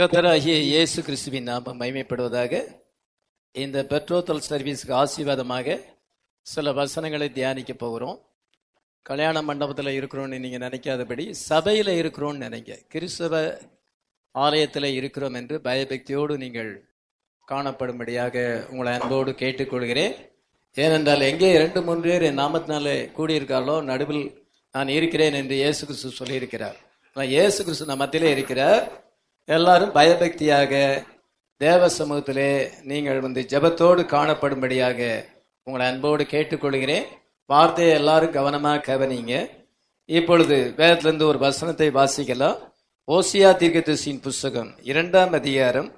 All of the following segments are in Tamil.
கத்தராகிய இயேசு கிறிஸ்துவின் நாமம் மகிமைப்படுவதாக இந்த பெட்ரோத்தல் சர்வீஸ்க்கு ஆசீர்வாதமாக சில வசனங்களை தியானிக்க போகிறோம். கல்யாண மண்டபத்தில் இருக்கிறோன்னு நீங்கள் நினைக்காதபடி சபையில் இருக்கிறோன்னு நினைங்க. கிறிஸ்தவ ஆலயத்தில் இருக்கிறோம் என்று பயபக்தியோடு நீங்கள் காணப்படும்படியாக உங்களை அன்போடு கேட்டுக்கொள்கிறேன். ஏனென்றால் எங்கே ரெண்டு மூன்று பேர் என் நாமத்தினாலே கூடியிருக்காளோ நடுவில் நான் இருக்கிறேன் என்று இயேசு கிறிஸ்து சொல்லியிருக்கிறார். நான் இயேசு கிறிஸ்து நம்ம மத்தியிலே இருக்கிறார். எல்லாரும் பயபக்தியாக தேவ சமூகத்திலே நீங்கள் வந்து ஜெபத்தோடு காணப்படும்படியாக உங்களை அன்போடு கேட்டுக்கொள்கிறேன். வார்த்தையை எல்லாரும் கவனமாக கவனிங்க. இப்பொழுது வேதத்திலிருந்து ஒரு வசனத்தை வாசிக்கலாம். ஓசியா தீர்க்கதரிசியின் புஸ்தகம் இரண்டாம் அதிகாரம்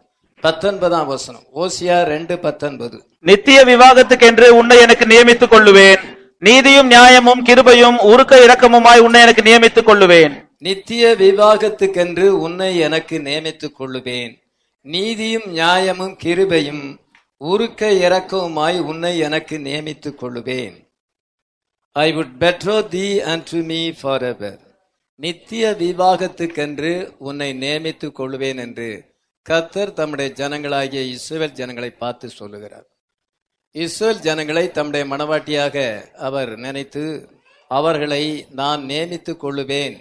பத்தொன்பதாம் வசனம். ஓசியா ரெண்டு பத்தொன்பது. நித்திய விவாகத்துக்கு என்று உன்னை எனக்கு நியமித்துக் கொள்ளுவேன். நீதியும் நியாயமும் கிருபையும் உருக்க இரக்கமுமாய் உன்னை எனக்கு நியமித்துக் கொள்ளுவேன். நித்திய விவாகத்துக்கென்று உன்னை எனக்கு நியமித்துக் கொள்ளுவேன். நீதியும் நியாயமும் கிருபையும் உருக்க இறக்கவுமாய் உன்னை எனக்கு நியமித்துக் கொள்ளுவேன். I would betroth thee unto me for ever நித்திய விவாகத்துக்கென்று உன்னை நியமித்துக் கொள்ளுவேன் என்று கத்தர் தம்முடைய ஜனங்களாகிய இஸ்ரேல் ஜனங்களை பார்த்து சொல்லுகிறார். இஸ்ரேல் ஜனங்களை தம்முடைய மனவாட்டியாக அவர் நினைத்து அவர்களை நான் நியமித்துக் கொள்ளுவேன்.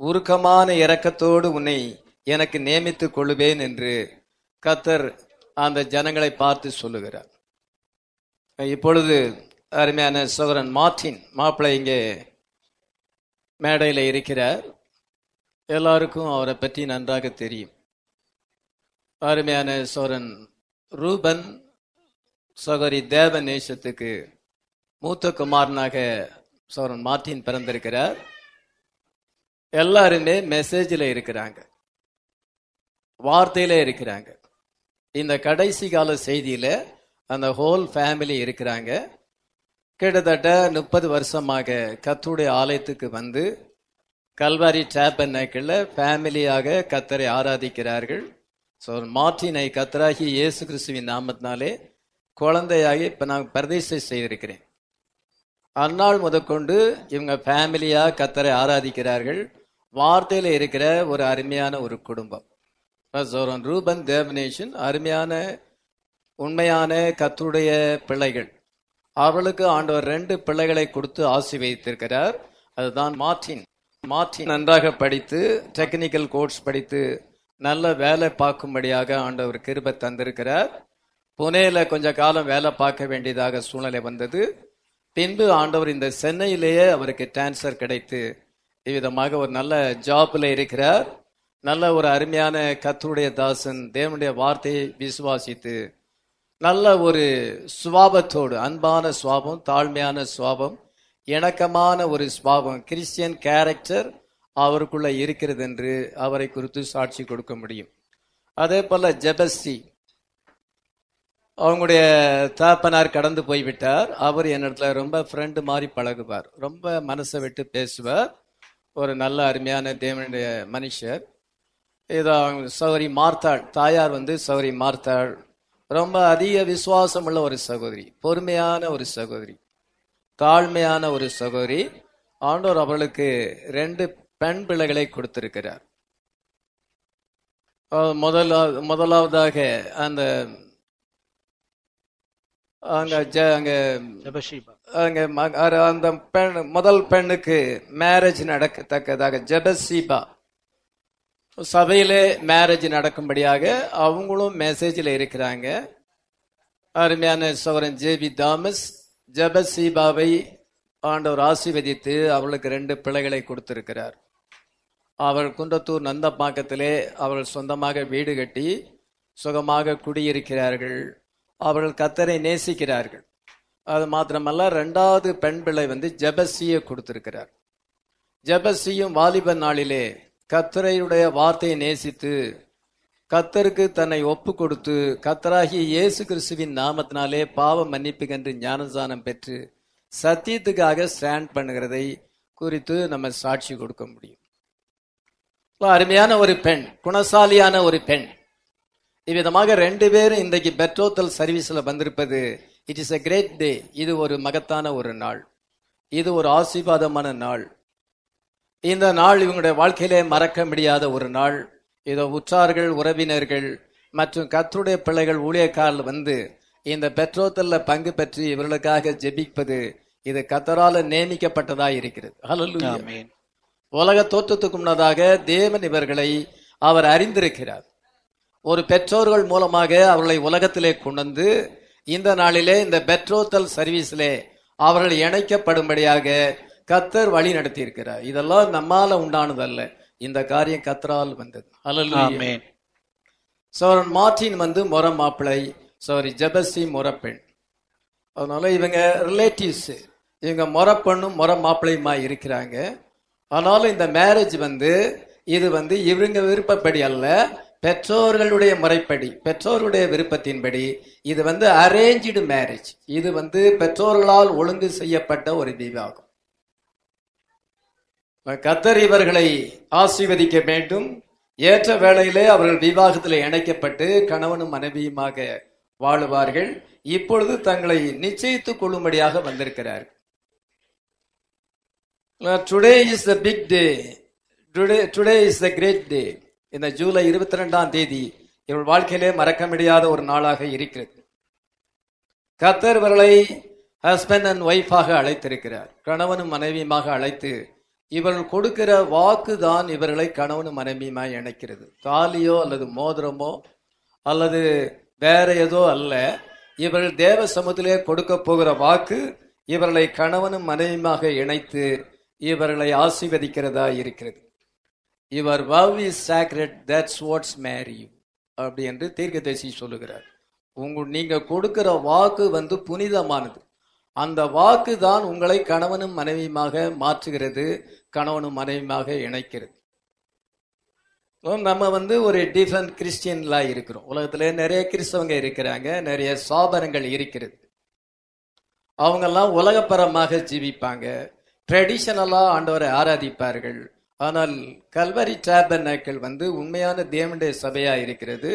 உருக்கமான இரக்கத்தோடு உன்னை எனக்கு நியமித்துக் கொள்ளுவேன் என்று கத்தர் அந்த ஜனங்களை பார்த்து சொல்லுகிறார். இப்பொழுது அருமையான சோதரன் மார்டின் மாப்பிள்ளை இங்கே மேடையில் இருக்கிறார். எல்லாருக்கும் அவரை பற்றி நன்றாக தெரியும். அருமையான சோரன் ரூபன் சோகரி தேவ நேசத்துக்கு மூத்த குமாரனாக சோரன் மார்டின் பிறந்திருக்கிறார். எல்லாருமே மெசேஜில் இருக்கிறாங்க. வார்த்தையில இருக்கிறாங்க. இந்த கடைசி கால செய்தியில அந்த ஹோல் ஃபேமிலி இருக்கிறாங்க. கிட்டத்தட்ட முப்பது வருஷமாக கத்துடைய ஆலயத்துக்கு வந்து கல்வாரி டேப்பநேக்கில் ஃபேமிலியாக கத்தரை ஆராதிக்கிறார்கள். ஸோ மாற்றினை கத்தராகி இயேசு கிறிஸ்துவின் நாமத்தினாலே குழந்தையாகி இப்போ நான் பிரதேசம் செய்திருக்கிறேன். அந்நாள் முதற்கொண்டு இவங்க ஃபேமிலியாக கத்தரை ஆராதிக்கிறார்கள். வார்த்தையில் இருக்கிற ஒரு அருமையான ஒரு குடும்பம். ரூபன் தேவனேஷன் அருமையான உண்மையான கத்துடைய பிள்ளைகள். அவர்களுக்கு ஆண்டவர் ரெண்டு பிள்ளைகளை கொடுத்து ஆசி வைத்திருக்கிறார் அதுதான் மார்டின் மார்டின் நன்றாக படித்து டெக்னிக்கல் கோர்ஸ் படித்து நல்ல வேலை பார்க்கும்படியாக ஆண்டவர் கிருபை தந்திருக்கிறார். புனேல கொஞ்ச காலம் வேலை பார்க்க வேண்டியதாக சூழ்நிலை வந்தது. பின்பு ஆண்டவர் இந்த சென்னையிலேயே அவருக்கு டிரான்ஸ்ஃபர் கிடைத்து இவ்விதமாக ஒரு நல்ல ஜாப்ல இருக்கிறார். நல்ல ஒரு அருமையான கத்தருடைய தாசன் தேவனுடைய வார்த்தையை விசுவாசித்து நல்ல ஒரு சுவாபத்தோடு அன்பான சுவாபம் தாழ்மையான சுவாபம் இணக்கமான ஒரு சுவாபம் கிறிஸ்டியன் கேரக்டர் அவருக்குள்ள இருக்கிறது என்று அவரை குறித்து சாட்சி கொடுக்க முடியும். அதே போல ஜெபஸ்டி அவங்களுடைய தாப்பனார் கடந்து போய்விட்டார். அவர் என்னிடத்துல ரொம்ப ஃப்ரெண்டு மாதிரி பழகுவார். ரொம்ப மனசை விட்டு பேசுவார். ஒரு நல்ல அருமையான தேவனுடைய மனுஷர். ஏதோ அவங்க சௌரி மார்த்தாள் தாயார் வந்து சௌரி மார்த்தாள். ரொம்ப அதிக விசுவாசம் உள்ள ஒரு சகோதரி பொறுமையான ஒரு சகோதரி தாழ்மையான ஒரு சகோதரி. ஆண்டோர் அவளுக்கு ரெண்டு பெண் பிள்ளைகளை கொடுத்திருக்கிறார். முதலாவது முதலாவதாக அந்த அங்க அங்க ஜபஷீபா அந்த பெண் முதல் பெண்ணுக்கு மேரேஜ் நடக்கத்தக்கதாக ஜெபசீபா. சபையிலே மேரேஜ் நடக்கும்படியாக அவங்களும் மெசேஜில் இருக்கிறாங்க. அருமையான சோரன் ஜேபி தாமஸ் ஜெபசீபாவை ஆண்டவர் ஆசீர்வதித்து அவளுக்கு ரெண்டு பிள்ளைகளை கொடுத்திருக்கிறார். அவள் குன்றத்தூர் நந்தப்பாக்கத்திலே அவள் சொந்தமாக வீடு கட்டி சுகமாக குடியிருக்கிறார்கள். அவர்கள் கத்தரை நேசிக்கிறார்கள். அது மாத்திரமல்ல ரெண்டாவது பெண் பிள்ளை வந்து ஜெபசியை கொடுத்திருக்கிறார். ஜெபசியும் வாலிப நாளிலே கத்தரையுடைய வார்த்தையை நேசித்து கத்தருக்கு தன்னை ஒப்பு கொடுத்து கத்தராகிய இயேசு கிறிஸ்துவின் நாமத்தினாலே பாவ மன்னிப்புக்கென்று ஞானசானம் பெற்று சத்தியத்துக்காக ஸ்டாண்ட் பண்ணுகிறதை குறித்து நம்ம சாட்சி கொடுக்க முடியும். அருமையான ஒரு பெண் குணசாலியான ஒரு பெண். இவ்விதமாக ரெண்டு பேரும் இன்றைக்கு பெட்ரோத்தல் சர்வீஸ்ல வந்திருப்பது it is a great day இது ஒரு மகத்தான ஒரு நாள். இது ஒரு ஆசீர்வாதமான நாள். இந்த நாள் இவங்களுடைய வாழ்க்கையிலே மறக்க முடியாத ஒரு நாள். இதோ உற்றார்கள் உறவினர்கள் மற்றும் கர்த்தருடைய பிள்ளைகள் ஊழியக்காரர்கள் வந்து இந்த பெட்ரோத்தல்ல பங்கு பெற்று இவர்களுக்காக ஜெபிப்பது இது கத்தரால நியமிக்கப்பட்டதா இருக்கிறது. உலக தோற்றத்துக்கு முன்னதாக தேவன் இவர்களை அவர் அறிந்திருக்கிறார். ஒரு பெற்றோர்கள் மூலமாக அவர்களை உலகத்திலே கொண்டு வந்து இந்த நாளிலே இந்த பெட்ரோத்தல் சர்வீஸிலே அவர்கள் இணைக்கப்படும்படியாக கத்தர் வழி நடத்தி இருக்கிறார் இதெல்லாம் நம்மால உண்டானதல்ல. இந்த காரியம் கத்தரால் வந்தது. ஹalleluya. ஆமென். சோரன் மார்டின் வந்து முற மாப்பிள்ளை சாரி ஜெபசி முறப்பெண் அதனால இவங்க ரிலேட்டிவ்ஸ் இவங்க முறப்பெண்ணும் முற மாப்பிள்ளையுமா இருக்கிறாங்க. ஆனாலும் இந்த மேரேஜ் வந்து இது வந்து இவங்க விருப்பப்படி அல்ல. பெற்றோர்களுடைய முறைப்படி பெற்றோருடைய விருப்பத்தின்படி இது வந்து அரேஞ்சு மேரேஜ் இது வந்து பெற்றோர்களால் ஒழுங்கு செய்யப்பட்ட ஒரு விவாகம் கத்தர் இவர்களை ஆசீர்வதிக்க வேண்டும். ஏற்ற வேளையிலே அவர்கள் விவாகத்தில் இணைக்கப்பட்டு கணவனும் மனைவியுமாக வாழுவார்கள். இப்பொழுது தங்களை நிச்சயித்துக் கொள்ளும்படியாக வந்திருக்கிறார்கள். Today is the big day today today is the great day இந்த ஜூலை இருபத்தி ரெண்டாம் தேதி இவள் வாழ்க்கையிலே மறக்க முடியாத ஒரு நாளாக இருக்கிறது. கத்தர் இவர்களை ஹஸ்பண்ட் அண்ட் ஒய்ஃபாக அழைத்திருக்கிறார். கணவனும் மனைவியுமாக அழைத்து இவர்கள் கொடுக்கிற வாக்கு தான் இவர்களை கணவனும் மனைவியுமாய் இணைக்கிறது. தாலியோ அல்லது மோதிரமோ அல்லது வேற ஏதோ அல்ல. இவர்கள் தேவ சமூகத்திலே கொடுக்க போகிற வாக்கு இவர்களை கணவனும் மனைவியுமாக இணைத்து இவர்களை ஆசீர்வதிக்கிறதா இருக்கிறது. Your vow is sacred that's what's marry அப்படி என்று தீர்க்கதரிசி சொல்லுகிறார். உங்க நீங்க கொடுக்கிற வாக்கு வந்து புனிதமானது. அந்த வாக்கு தான் உங்களை கணவனும் மனைவியுமாக மாற்றுகிறது கணவனும் மனைவியுமாக இணைக்கிறது. நம்ம வந்து ஒரு டிஃப்ரெண்ட் கிறிஸ்டியன்லாம் இருக்கிறோம். உலகத்துல நிறைய கிறிஸ்தவங்க இருக்கிறாங்க நிறைய சாபனங்கள் இருக்கிறது. அவங்கெல்லாம் உலகப்பரமாக ஜீவிப்பாங்க. ட்ரெடிஷனலா ஆண்டவரை ஆராதிப்பார்கள். ஆனால் கல்வரி டேபர்னாக்கள் வந்து உண்மையான தேவனுடைய சபையா இருக்கிறது.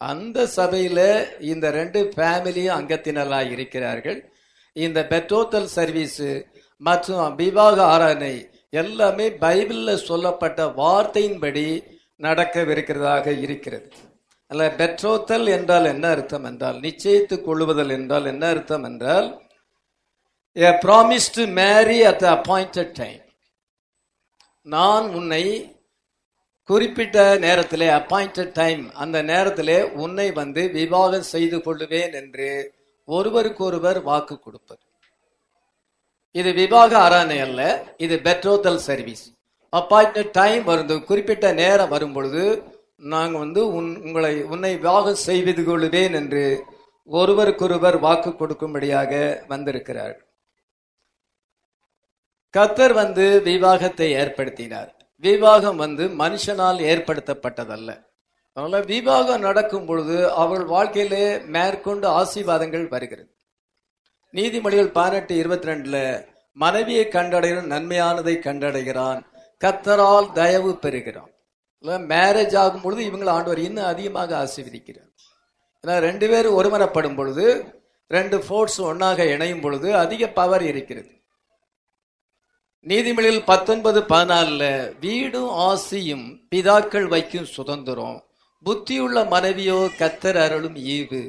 அந்த சபையில இந்த ரெண்டு ஃபேமிலியும் அங்கத்தினராக இருக்கிறார்கள். இந்த பெட்ரோத்தல் சர்வீஸ் மற்றும் விவாக ஆராதனை எல்லாமே பைபிளில் சொல்லப்பட்ட வார்த்தையின்படி நடக்கவிருக்கிறதாக இருக்கிறது. அல்ல பெற்றோத்தல் என்றால் என்ன அர்த்தம் என்றால் நிச்சயித்துக் கொள்ளுவதல் என்றால் என்ன அர்த்தம் என்றால் a promise to marry at appointed time நான் உன்னை குறிப்பிட்ட நேரத்திலே அப்பாயிண்டட் டைம் அந்த நேரத்திலே உன்னை வந்து விவாகம் செய்து கொள்ளுவேன் என்று ஒருவருக்கொருவர் வாக்கு கொடுப்பது. இது விவாக அரணை அல்ல இது பெட்ரோதல் சர்வீஸ் அப்பாயிண்டட் டைம் வரும் குறிப்பிட்ட நேரம் வரும் பொழுது நாங்கள் வந்து உன் உங்களை உன்னை விவாகம் செய்து கொள்ளுவேன் என்று ஒருவருக்கொருவர் வாக்கு கொடுக்கும்படியாக வந்திருக்கிறார்கள். கத்தர் வந்து விவாகத்தை ஏற்படுத்தினார். விவாகம் வந்து மனுஷனால் ஏற்படுத்தப்பட்டதல்ல. அதனால விவாகம் நடக்கும் பொழுது அவள் வாழ்க்கையிலே மேற்கொண்டு ஆசீர்வாதங்கள் வருகிறது. நீதிமொழிகள் பதினெட்டு இருபத்தி ரெண்டுல மனைவியை கண்டடைகிற நன்மையானதை கண்டடைகிறான். கத்தரால் தயவு பெறுகிறான். மேரேஜ் ஆகும் பொழுது இவங்களை ஆண்டவர் இன்னும் அதிகமாக ஆசீர்வதிக்கிறார். ஏன்னா ரெண்டு பேரும் ஒருமனப்படும் பொழுது ரெண்டு ஃபோர்ஸ் ஒன்னாக இணையும் பொழுது அதிக பவர் இருக்கிறது. நீதிமொழியில் பத்தொன்பது பதினாலுல வீடும் ஆசியும் பிதாக்கள் வைக்கும் சுதந்திரம் புத்தியுள்ள மனைவியோ கத்தர் அருளும் ஈவு.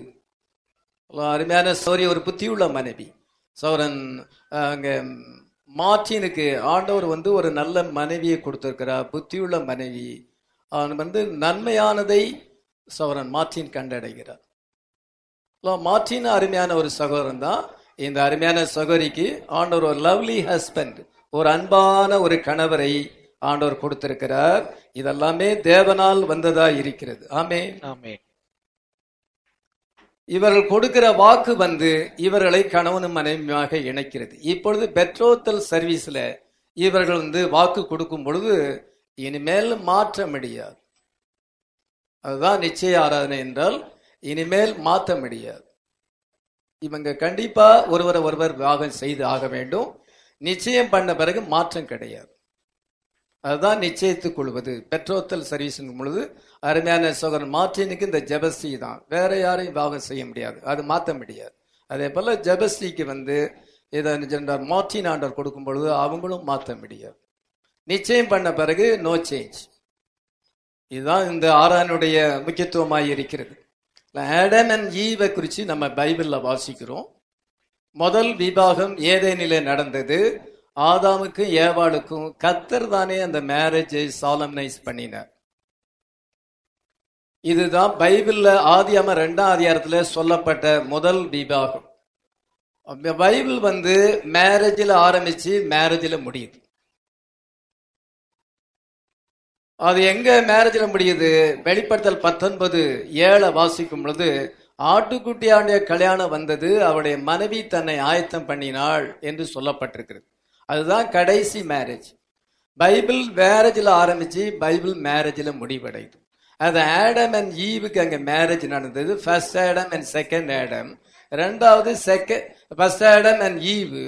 அருமையான சௌரி ஒரு புத்தியுள்ள மனைவி. சௌரன் அங்கே மார்டினுக்கு ஆண்டவர் வந்து ஒரு நல்ல மனைவியை கொடுத்திருக்கிறார் புத்தியுள்ள மனைவி. அவன் வந்து நன்மையானதை சௌரன் மார்டின் கண்டடைகிறார். மார்டின் அருமையான ஒரு சகோதரன் தான். இந்த அருமையான சகோதரிக்கு ஆண்டவர் ஒரு லவ்லி ஹஸ்பண்ட் ஒரு அன்பான ஒரு கணவரை ஆண்டவர் கொடுத்திருக்கிறார். இதெல்லாமே தேவனால் வந்ததா இருக்கிறது. ஆமே ஆமென். இவர்கள் கொடுக்கிற வாக்கு வந்து இவர்களை கணவனும் மனைவியாக இணைக்கிறது. இப்பொழுது பெட்ரோத்தல் சர்வீஸ்ல இவர்கள் வந்து வாக்கு கொடுக்கும் பொழுது இனிமேல் மாற்ற முடியாது. அதுதான் நிச்சய ஆராதனை என்றால் இனிமேல் மாற்ற முடியாது. இவங்க கண்டிப்பா ஒருவரை ஒருவர் விவாகம் செய்து ஆக வேண்டும். நிச்சயம் பண்ண பிறகு மாற்றம் கிடையாது. அதுதான் நிச்சயித்துக் கொள்வது. பெட்ரோத்தல் சர்வீஸுங்கும் பொழுது அருமையான சோதரன் மாற்றினுக்கு இந்த ஜெபஸ்ரீ தான். வேற யாரையும் விவாகம் செய்ய முடியாது. அது மாற்ற முடியாது. அதே போல ஜெபஸ்ரீக்கு வந்து இதை ஜென்டர் மார்டின் ஆண்டர் கொடுக்கும் பொழுது அவங்களும் மாற்ற முடியாது. நிச்சயம் பண்ண பிறகு நோ சேஞ்ச் இதுதான் இந்த ஆறானுடைய முக்கியத்துவமாக இருக்கிறது. ஆடம் அண்ட் ஈவை குறித்து நம்ம பைபிளில் வாசிக்கிறோம். முதல் விவாகம் ஏதேனிலே நடந்தது. ஆதாமுக்கும் ஏவாளுக்கும் கத்தர் தானே அந்த மேரேஜை சாலம்னைஸ் பண்ணினார். இதுதான் பைபிள்ல ஆதியாம ரெண்டாம் அதிகாரத்துல சொல்லப்பட்ட முதல் விவாகம் பைபிள் வந்து மேரேஜில் ஆரம்பிச்சு மேரேஜில் முடியுது. அது எங்க மேரேஜில் முடியுது? வெளிப்படுத்தல் பத்தொன்பது ஏழை வாசிக்கும் பொழுது ஆட்டுக்குட்டியாண்டிய கல்யாணம் வந்தது அவருடைய மனைவி தன்னை ஆயத்தம் பண்ணினாள் என்று சொல்லப்பட்டிருக்கிறது. அதுதான் கடைசி மேரேஜ் பைபிள் மேரேஜில் ஆரம்பிச்சு பைபிள் மேரேஜில் முடிவடையுது. அது ஆடம் அண்ட் ஈவுக்கு அங்கே மேரேஜ் நடந்தது. First Adam and second Adam ரெண்டாவது second first Adam and Eve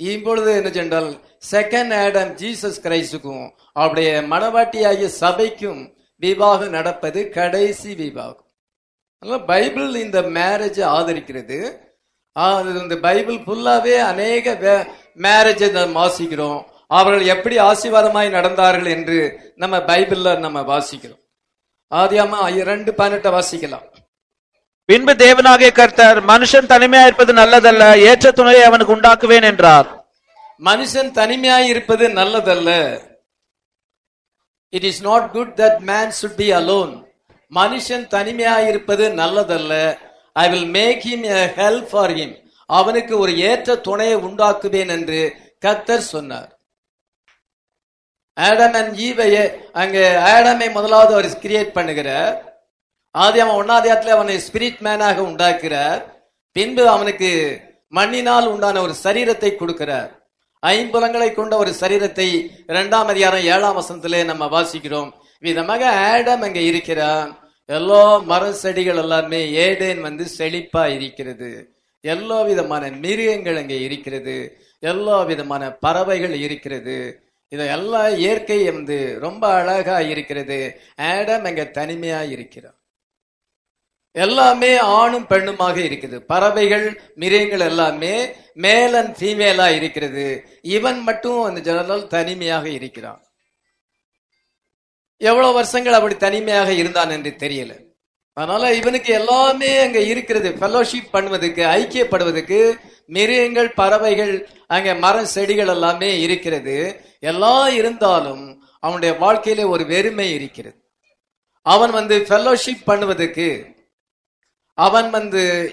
இப்பொழுது என்ன சென்றால் செகண்ட் ஆடம் ஜீசஸ் கிரைஸுக்கும் அவருடைய மனவாட்டியாகிய சபைக்கும் விவாகம் நடப்பது கடைசி விவாகம். அதனால பைபிள் இந்த மேரேஜை ஆதரிக்கிறது. இந்த பைபிள் ஃபுல்லாவே அநேக மேரேஜை வாசிக்கிறோம். அவர்கள் எப்படி ஆசீர்வாதமாய் நடந்தார்கள் என்று நம்ம பைபிள்ல நம்ம வாசிக்கிறோம். ஆதியாமா இரண்டு பதினெட்டை வாசிக்கலாம். பின்பு தேவனாகிய கர்த்தர் மனுஷன் தனிமையா இருப்பது நல்லதல்ல ஏற்ற துணையை அவனுக்கு உண்டாக்குவேன் என்றார். மனுஷன் தனிமையாய் இருப்பது நல்லதல்ல. It is not good that man should be alone மனுஷன் தனிமையாய் இருப்பது நல்லதல்ல. I will make him a help for him அவனுக்கு ஒரு ஏற்ற துணையை உண்டாக்குவேன் என்று கத்தர் சொன்னார். ஆடம் அண்ட் ஈவைய அங்க ஆடமை முதலாவது அவர் கிரியேட் பண்ணுகிறார். ஆதி அவன் ஒன்னாதியாத்துல அவனை ஸ்பிரிட் மேனாக உண்டாக்குறார் பின்பு அவனுக்கு மண்ணினால் உண்டான ஒரு சரீரத்தை கொடுக்கிறார். ஐம்புலங்களை கொண்ட ஒரு சரீரத்தை இரண்டாம் அதிகாரம் ஏழாம் வசனத்திலே நம்ம வாசிக்கிறோம். விதமாக ஆடம் அங்க இருக்கிறான். எல்லா மர செடிகள் எல்லாமே ஏடேன் வந்து செழிப்பா இருக்கிறது. எல்லா விதமான மிருகங்கள் அங்கே இருக்கிறது. எல்லா விதமான பறவைகள் இருக்கிறது. இதெல்லாம் இயற்கை வந்து ரொம்ப அழகா இருக்கிறது. ஆடம் அங்க தனிமையா இருக்கிறான். எல்லாமே ஆணும் பெண்ணுமாக இருக்குது. பறவைகள் மிருகங்கள் எல்லாமே மேலன் ஃபீமேலா இருக்கிறது. இவன் மட்டும் அந்த ஜெனரல் தனிமையாக இருக்கிறான். எவ்வளவு வருஷங்கள் அப்படி தனிமையாக இருந்தான் என்று தெரியல. அதனால இவனுக்கு எல்லாமே அங்க இருக்கிறது. ஃபெலோஷிப் பண்ணுவதற்கு ஐக்கியப்படுவதற்கு மிருகங்கள் பறவைகள் அங்க மரம் செடிகள் எல்லாமே இருக்கிறது. எல்லாம் இருந்தாலும் அவனுடைய வாழ்க்கையில ஒரு வெறுமை இருக்கிறது. அவன் வந்து ஃபெலோஷிப் பண்ணுவதற்கு அவன் வந்து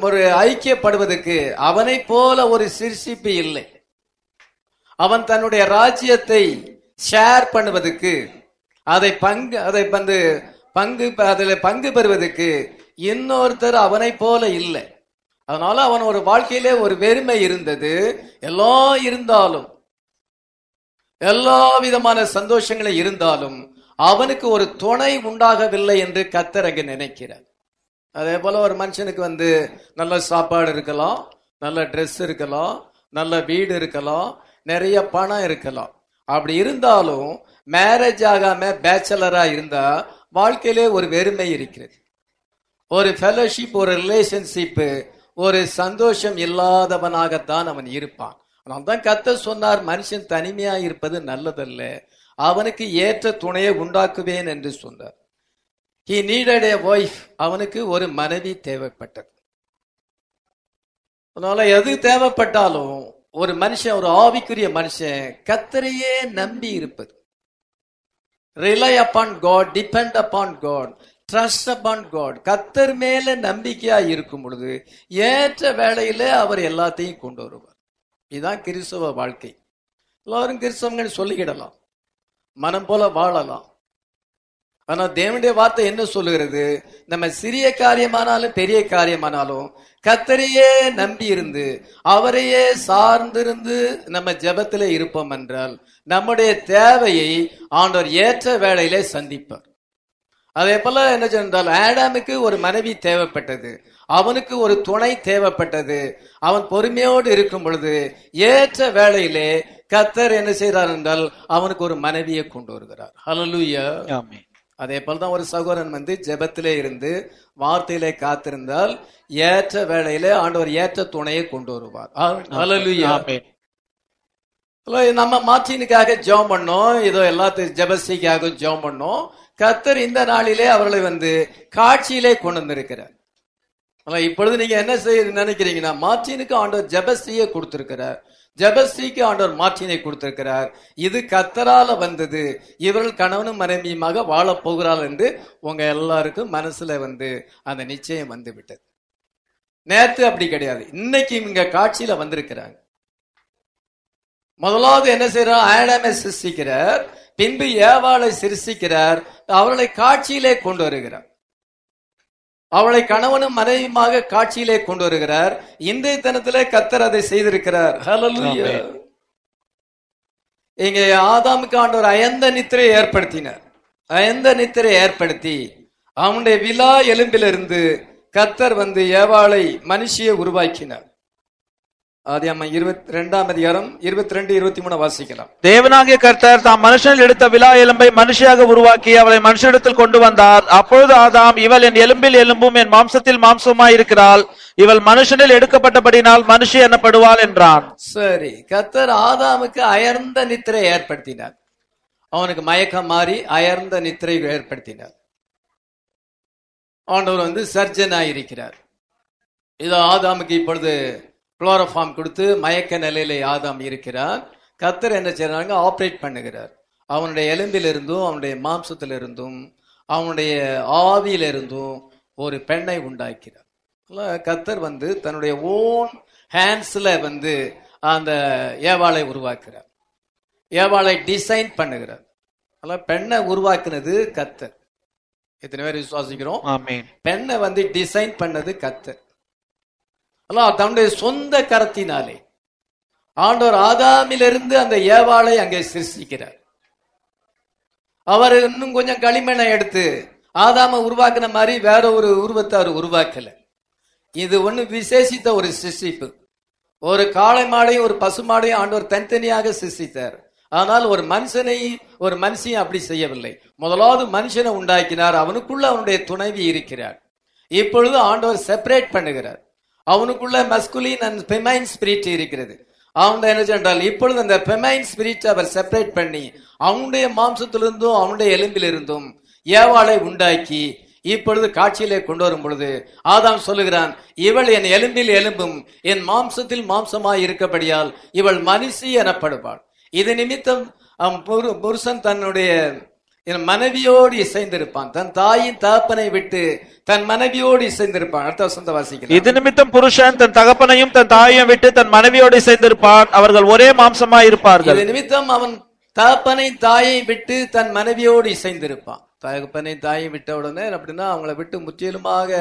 ஒரு ஐக்கியப்படுவதற்கு அவனை போல ஒரு சிற்சிப்பு இல்லை. அவன் தன்னுடைய ராஜ்யத்தை ஷேர் பண்ணுவதற்கு அதை பங்கு அதை வந்து பங்கு அதில் பங்கு பெறுவதற்கு இன்னொருத்தர் அவனை போல இல்லை. அதனால அவன் ஒரு வாழ்க்கையிலே ஒரு வெறுமை இருந்தது. எல்லாம் இருந்தாலும் எல்லா விதமான சந்தோஷங்களும் இருந்தாலும் அவனுக்கு ஒரு துணை உண்டாகவில்லை என்று கத்தர் அங்கு நினைக்கிறார். அதே போல ஒரு மனுஷனுக்கு வந்து நல்ல சாப்பாடு இருக்கலாம் நல்ல ட்ரெஸ் இருக்கலாம் நல்ல வீடு இருக்கலாம் நிறைய பணம் இருக்கலாம். அப்படி இருந்தாலும் மேரேஜ் ஆகாம பேச்சலரா இருந்தா வாழ்க்கையிலே ஒரு வெறுமை இருக்கிறது. ஒரு ஃபெலோஷிப் ஒரு ரிலேஷன்ஷிப் ஒரு சந்தோஷம் இல்லாதவனாகத்தான் அவன் இருப்பான். தான் கத்த சொன்னார் மனுஷன் தனிமையா இருப்பது நல்லதல்ல. அவனுக்கு ஏற்ற துணையை உண்டாக்குவேன் என்று சொன்னார். ஹி நீடட் ஏ ஒய்ஃப் அவனுக்கு ஒரு மனைவி தேவைப்பட்டது. அதனால எது தேவைப்பட்டாலும் ஒரு மனுஷன் ஒரு ஆவிக்குரிய மனுஷன் கத்தரையே நம்பி இருப்பது. Rely upon God depend upon God trust upon God கத்தர் மேல நம்பிக்கையா இருக்கும் பொழுது ஏற்ற வேலையில அவர் எல்லாத்தையும் கொண்டு வருவார். இதுதான் கிறிஸ்தவ வாழ்க்கை. எல்லாரும் கிறிஸ்தவங்கள் சொல்லிக்கிடலாம். மனம் போல வாழலாம். ஆனா தேவனுடைய வார்த்தை என்ன சொல்லுகிறது? நம்ம சிறிய காரியமானாலும் பெரிய காரியமானாலும் கத்தரையே நம்பி இருந்து அவரையே சார்ந்திருந்து நம்ம ஜெபத்திலே இருப்போம் என்றால் நம்முடைய தேவையை ஆண்டவர் ஏற்ற வேளையிலே சந்திப்பார். அதே போல என்ன சொன்னால் ஆடாமுக்கு ஒரு மனைவி தேவைப்பட்டது. அவனுக்கு ஒரு துணை தேவைப்பட்டது. அவன் பொறுமையோடு இருக்கும் பொழுது ஏற்ற வேளையிலே கத்தர் என்ன செய்கிறார் என்றால் அவனுக்கு ஒரு மனைவியை கொண்டு வருகிறார். ஹலலூயா அதே போலதான் ஒரு சகோதரன் வந்து ஜெபத்திலே இருந்து வார்த்தையிலே காத்திருந்தால் ஏற்ற வேளையிலே ஆண்டவர் ஏற்ற துணையை கொண்டு வருவார். நம்ம மார்டினுக்காக ஜெபம் பண்ணோம். ஏதோ எல்லாத்துக்கும் ஜெபஸ்திக்காக ஜெபம் பண்ணோம். கத்தர் இந்த நாளிலே அவர்களை வந்து காட்சியிலே கொண்டு வந்திருக்கிறார். இப்பொழுது நீங்க என்ன செய்ய நினைக்கிறீங்கன்னா மார்டினுக்கு ஆண்டவர் ஜெபஸ்தியை கொடுத்திருக்கிறார். ஜபஸ்ரீக்கு ஆண்டவர் மாற்றினை கொடுத்திருக்கிறார். இது கத்தரால வந்தது. இவர்கள் கணவனும் மனைவியுமாக வாழப் போகிறாள் என்று உங்க எல்லாருக்கும் மனசுல வந்து அந்த நிச்சயம் வந்து விட்டது நேத்து அப்படி கிடையாது. இன்னைக்கு இங்க காட்சியில வந்திருக்கிறாங்க. முதலாவது என்ன செய்யறார் ஆடாமை சிருஷ்டிக்கிறார். பின்பு ஏவாளை சிருஷ்டிக்கிறார். அவர்களை காட்சியிலே கொண்டு வருகிறார். அவளை கணவனும் மனைவியுமாக காட்சியிலே கொண்டு வருகிறார். இன்றைய தினத்திலே கத்தர் அதை செய்திருக்கிறார். இங்கே ஆதாமுக்கு ஆண்டவர் அயந்த நித்திரை ஏற்படுத்தினார். அயந்த நித்திரை ஏற்படுத்தி அவனுடைய விழா எலும்பிலிருந்து கத்தர் வந்து ஏவாளை மனுஷியை உருவாக்கினார். தேவனாகிய கர்த்தர் தாம் மனுஷனில் எடுத்த விழா எலும்பை மனுஷியாக உருவாக்கி அவளை மனுஷனிடத்தில் கொண்டு வந்தார். அப்பொழுது ஆதாம் இவள் என் எலும்பில் எலும்பும் என் மாம்சத்தில் மாம்சமாய் இருக்கிறாள். இவள் மனுஷனில் எடுக்கப்பட்டபடினால் மனுஷி எனப்படுவாள் என்றான். சரி கத்தர் ஆதாமுக்கு அயர்ந்த நித்திரை ஏற்படுத்தினார். அவனுக்கு மயக்கம் மாறி அயர்ந்த நித்திரை ஏற்படுத்தினார். ஆண்டவர் வந்து சர்ஜன் இருக்கிறார் இது ஆதாமுக்கு இப்பொழுது குளோரோஃபார்ம் கொடுத்து மயக்க நிலையில ஆதாம் இருக்கிறார். கத்தர் என்ன செய்றாங்க ஆப்ரேட் பண்ணுகிறார். அவனுடைய எலும்பிலிருந்தும் அவனுடைய மாம்சத்திலிருந்தும் அவனுடைய ஆவியிலிருந்தும் ஒரு பெண்ணை உண்டாக்கிறார். கத்தர் வந்து தன்னுடைய ஓன் ஹேண்ட்ஸ்ல வந்து அந்த ஏவாளை உருவாக்குறார். ஏவாளை டிசைன் பண்ணுகிறார். அல்ல பெண்ணை உருவாக்குனது கத்தர் எத்தனை பேர் விசுவாசிக்கிறோம்? பெண்ணை வந்து டிசைன் பண்ணது கத்தர் அல்ல தன்னுடைய சொந்த கரத்தினாலே ஆண்டவர் ஆதாமிலிருந்து அந்த ஏவாளை அங்கே சிருஷ்டிக்கிறார். அவர் இன்னும் கொஞ்சம் களிமண்ணை எடுத்து ஆதாம உருவாக்குன மாதிரி வேற ஒரு உருவத்தை அவர் உருவாக்கல. இது ஒன்று விசேஷித்த ஒரு சிருஷ்டிப்பு. ஒரு காளை மாடையும் ஒரு பசு மாடையும் ஆண்டவர் தனித்தனியாக சிருஷ்டித்தார். ஆனால் ஒரு மனுஷனை ஒரு மனுஷையும் அப்படி செய்யவில்லை. முதலாவது மனுஷனை உண்டாக்கினார். அவனுக்குள்ள அவனுடைய துணைவி இருக்கிறார் இப்பொழுது ஆண்டவர் செப்பரேட் பண்ணுகிறார். அவனுக்குள்ள மஸ்குலின் அண்ட் பெமைன் ஸ்பிரிட் இருக்கிறது. அவன் என்ன சென்றால் இப்பொழுது அந்த பெமைன் ஸ்பிரிட் அவர் செப்பரேட் பண்ணி அவனுடைய மாம்சத்திலிருந்தும் அவனுடைய எலும்பிலிருந்தும் ஏவாளை உண்டாக்கி இப்பொழுது காட்சியிலே கொண்டு வரும் பொழுது ஆதாம் சொல்லுகிறான் இவள் என் எலும்பில் எலும்பும் என் மாம்சத்தில் மாம்சமாய் இருக்கபடியால் இவள் மனுஷி எனப்படுவாள். இது நிமித்தம் புரு- புருஷன் தன்னுடைய என் மனைவியோடு இசைந்திருப்பான். தன் தாயின் தகப்பனை விட்டு தன் மனைவியோடு இசைந்திருப்பான். அடுத்த வசந்த வாசிக்கலாம். இது நிமித்தம் புருஷன் தன் தகப்பனையும் தன் தாயையும் விட்டு தன் மனைவியோடு சேர்ந்திருப்பான் அவர்கள் ஒரே மாம்சமாய் இருப்பார்கள். இது நிமித்தம் அவன் தகப்பனை தாயை விட்டு தன் மனைவியோடு இசைந்திருப்பான். தகப்பனை தாயை விட்ட உடனே அப்படின்னா அவங்கள விட்டு முற்றிலுமாக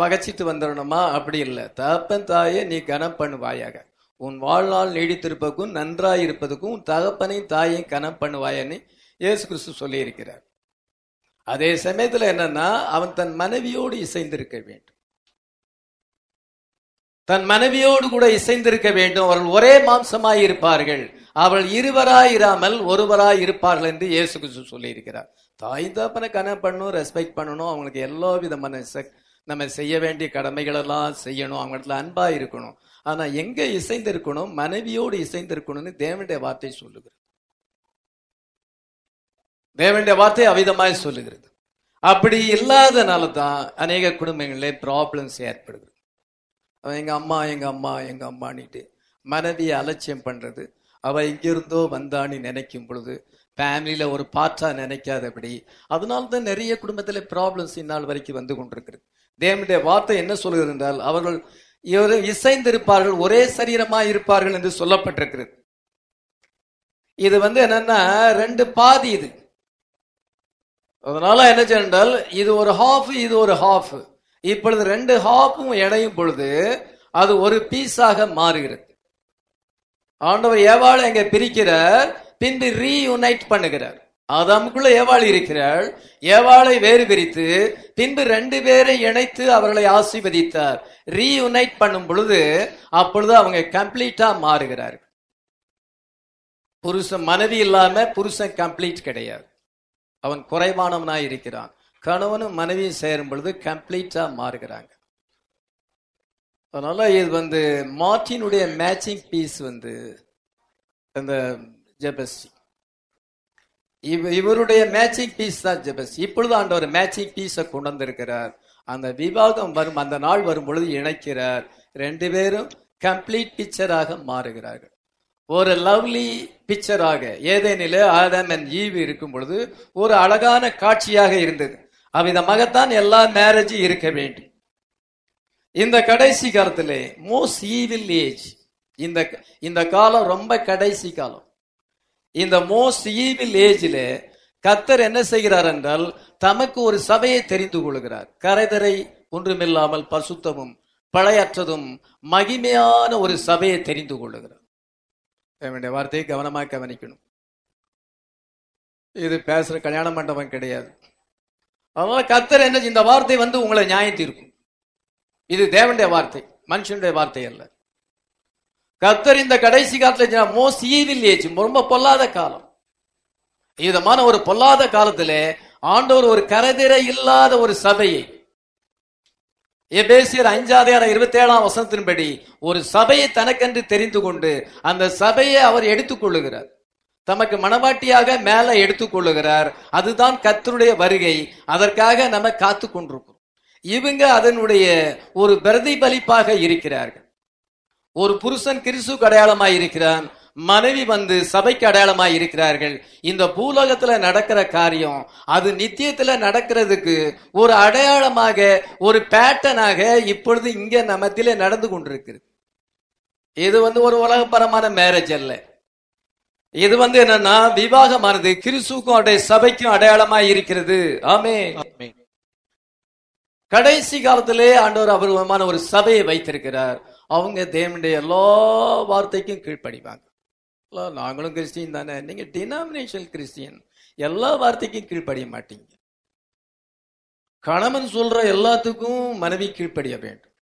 பகைச்சிட்டு வந்துடணுமா? அப்படி இல்லை. தகப்பன் தாயை நீ கனம் பண்ணுவாயாக. உன் வாழ்நாள் நீடித்திருப்பதுக்கும் நன்றாய் இருப்பதுக்கும் உன் தகப்பனை தாயை கனம் பண்ணுவாயன்னு இயேசு கிறிஸ்து சொல்லி இருக்கிறார் அதே சமயத்தில் என்னன்னா அவன் தன் மனைவியோடு இசைந்திருக்க வேண்டும். தன் மனைவியோடு கூட இசைந்திருக்க வேண்டும். அவர்கள் ஒரே மாம்சமாய் இருப்பார்கள். அவள் இருவராய் இராமல் ஒருவராய் இருப்பார்கள் என்று இயேசு கிறிஸ்து சொல்லி இருக்கிறார் தாய் தாப்பனை கனம் பண்ணணும் ரெஸ்பெக்ட் பண்ணணும். அவங்களுக்கு எல்லா விதமான நம்ம செய்ய வேண்டிய கடமைகள் எல்லாம் செய்யணும். அவங்க இடத்துல அன்பா இருக்கணும். ஆனா எங்க இசைந்திருக்கணும்? மனைவியோடு இசைந்திருக்கணும்னு தேவனுடைய வார்த்தை சொல்லுகிறார் தேவனுடைய வார்த்தை அவிதமாய் சொல்லுகிறது. அப்படி இல்லாதனால தான் அநேக குடும்பங்களிலே ப்ராப்ளம்ஸ் ஏற்படுகிறது. எங்கள் எங்க அம்மா எங்க அம்மா எங்க அம்மானிட்டு மனைவியை அலட்சியம் பண்றது. அவ எங்கிருந்தோ வந்தான்னு நினைக்கும் பொழுது ஃபேமிலியில ஒரு பார்ட்டாக நினைக்காதபடி அதனால தான் நிறைய குடும்பத்தில் ப்ராப்ளம்ஸ் இந்நாள் வரைக்கும் வந்து கொண்டிருக்கிறது. தேவனுடைய வார்த்தை என்ன சொல்கிறது என்றால் அவர்கள் இவர் இசைந்திருப்பார்கள் ஒரே சரீரமா இருப்பார்கள் என்று சொல்லப்பட்டிருக்கிறது. இது வந்து என்னன்னா ரெண்டு பாதி இது. அதனால என்ன சென்றால் இது ஒரு ஹாஃப் இது ஒரு ஹாஃப் இப்பொழுது ரெண்டு ஹாஃபும் இணையும் பொழுது அது ஒரு பீஸாக மாறுகிறது. ஆண்டவர் ஏவாள் எங்க பிரிக்கிறார் பின்பு ரீயுனைட் பண்ணுகிறார். ஆதாமுக்குள்ள ஏவாள் இருக்கிறாள் ஏவாளை வேறு பிரித்து பின்பு ரெண்டு பேரை இணைத்து அவர்களை ஆசீர்வதித்தார். ரீயுனைட் பண்ணும் பொழுது அப்பொழுது அவங்க கம்ப்ளீட்டா மாறுகிறார்கள். புருஷன் மனைவி இல்லாம புருஷன் கம்ப்ளீட் கிடையாது. அவன் குறைவானவனாய் இருக்கிறான். கணவனும் மனைவியும் சேரும் பொழுது கம்ப்ளீட்டா மாறுகிறாங்க. அதனால இது வந்து மார்டினுடைய மேட்சிங் பீஸ் வந்து அந்த ஜெபஸ்டி இவ இவருடைய மேட்சிங் பீஸ் தான் ஜெபஸ். இப்பொழுது ஆண்டவர் மேட்சிங் பீஸை கொண்டு வந்திருக்கிறார் அந்த விவாகம் வரும் அந்த நாள் வரும் பொழுது இணைக்கிறார். ரெண்டு பேரும் கம்ப்ளீட் பிக்சராக மாறுகிறார்கள். ஒரு லவ்லி பிக்சராக ஏதேனிலே ஆதாம் அண்ட் ஈவ் இருக்கும் பொழுது ஒரு அழகான காட்சியாக இருந்தது. அவ்விதமாகத்தான் எல்லா மேரேஜும் இருக்க வேண்டும். இந்த கடைசி காலத்தில் மோஸ்ட் ஈவில் ஏஜ் இந்த இந்த காலம் ரொம்ப கடைசி காலம். இந்த மோஸ்ட் ஈவில் ஏஜில் கத்தர் என்ன செய்கிறார் என்றால் தமக்கு ஒரு சபையை தெரிந்து கொள்கிறார். கரைதரை ஒன்றுமில்லாமல் பசுத்தமும் பழையற்றதும் மகிமையான ஒரு சபையை தெரிந்து கொள்ளுகிறார். என்னுடைய வார்த்தையை கவனமாக கவனிக்கணும். இது பேசுற கல்யாண மண்டபம் கிடையாது. அதனால கத்தர் என்ன இந்த வார்த்தை வந்து உங்களை நியாயம் தீர்க்கும் இது தேவனுடைய வார்த்தை மனுஷனுடைய வார்த்தை அல்ல. கத்தர் இந்த கடைசி காலத்துல மோஸ்ட் ஈவில் ஏஜ் ரொம்ப பொல்லாத காலம். இதமான ஒரு பொல்லாத காலத்துல ஆண்டவர் ஒரு கரைதிரை இல்லாத ஒரு சபையை எபேசியர் அஞ்சாதிகார இருபத்தி ஏழாம் வசனத்தின்படி ஒரு சபையை தனக்கென்று தெரிந்து கொண்டு அந்த சபையை அவர் எடுத்துக்கொள்ளுகிறார் தமக்கு மனவாட்டியாக மேல எடுத்துக்கொள்ளுகிறார் அதுதான் கத்தருடைய வருகை. அதற்காக நம்ம காத்து கொண்டிருக்கிறோம். இவங்க அதனுடைய ஒரு பிரதிபலிப்பாக இருக்கிறார்கள். ஒரு புருஷன் கிறிஸ்துக்கு அடையாளமாய் இருக்கிறான். மனைவி வந்து சபைக்கு அடையாளமாய் இருக்கிறார்கள். இந்த பூலோகத்துல நடக்கிற காரியம் அது நித்தியத்துல நடக்கிறதுக்கு ஒரு அடையாளமாக ஒரு பேட்டனாக இப்பொழுது இங்க நமத்திலே நடந்து கொண்டிருக்கிறது. இது வந்து ஒரு உலகப்பரமான மேரேஜ் அல்ல. இது வந்து என்னன்னா விவாகமானது. கிறிஸ்துக்கும் அவருடைய சபைக்கும் அடையாளமாய் இருக்கிறது. ஆமே. கடைசி காலத்திலே ஆண்டவர் அபூர்வமான ஒரு சபையை வைத்திருக்கிறார். அவங்க தேவனுடைய எல்லா வார்த்தைக்கும் கீழ்ப்படிவாங்க. இல்லை நாங்களும் கிறிஸ்டின் தானே. நீங்க டினாமினேஷன் கிறிஸ்டியன் எல்லா வார்த்தைக்கும் கீழ்ப்படிய மாட்டீங்க. கணவன் சொல்ற எல்லாத்துக்கும் மனைவி கீழ்ப்படிய வேண்டும்.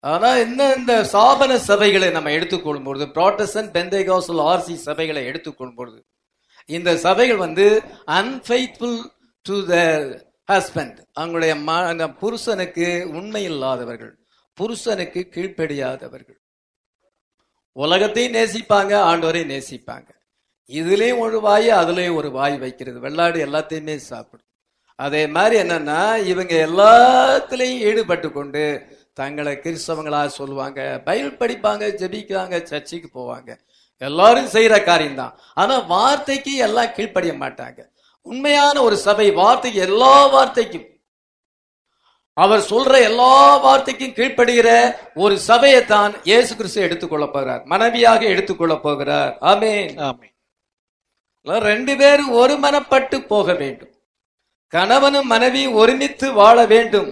ஆனா என்ன இந்த சாபன சபைகளை நம்ம எடுத்துக்கொள்ளும் பொழுது ப்ராட்டஸ்டன் பெந்தைகாசல் ஆர்சி சபைகளை எடுத்துக்கொள்ளும் பொழுது இந்த சபைகள் வந்து அன்ஃபெய்த்ஃபுல் டு த ஹஸ்பண்ட் அவங்களுடைய ம- அந்த புருஷனுக்கு உண்மை இல்லாதவர்கள் புருஷனுக்கு கீழ்ப்படியாதவர்கள். உலகத்தையும் நேசிப்பாங்க ஆண்டவரையும் நேசிப்பாங்க. இதுலேயும் ஒரு வாய் அதுலேயும் ஒரு வாய் வைக்கிறது. வெள்ளாடு எல்லாத்தையுமே சாப்பிடும். அதே மாதிரி என்னன்னா இவங்க எல்லாத்துலேயும் ஈடுபட்டு கொண்டு தங்களை கிறிஸ்தவங்களா சொல்லுவாங்க பைபிள் படிப்பாங்க ஜெபிக்குவாங்க சர்ச்சுக்கு போவாங்க. எல்லாரும் செய்யற காரியம்தான். ஆனா வார்த்தைக்கு எல்லாம் கீழ்ப்படிய மாட்டாங்க. உண்மையான ஒரு சபை வார்த்தைக்கு எல்லா வார்த்தைக்கும் அவர் சொல்ற எல்லா வார்த்தைக்கும் கீழ்ப்படுகிற ஒரு சபையை தான் இயேசு கிறிஸ்து எடுத்துக்கொள்ள போகிறார். மனைவியாக எடுத்துக்கொள்ள போகிறார். ஆமென். ஆமென். ரெண்டு பேரும் ஒரு மனப்பட்டு போக வேண்டும். கணவனும் மனைவியும் ஒருமித்து வாழ வேண்டும்.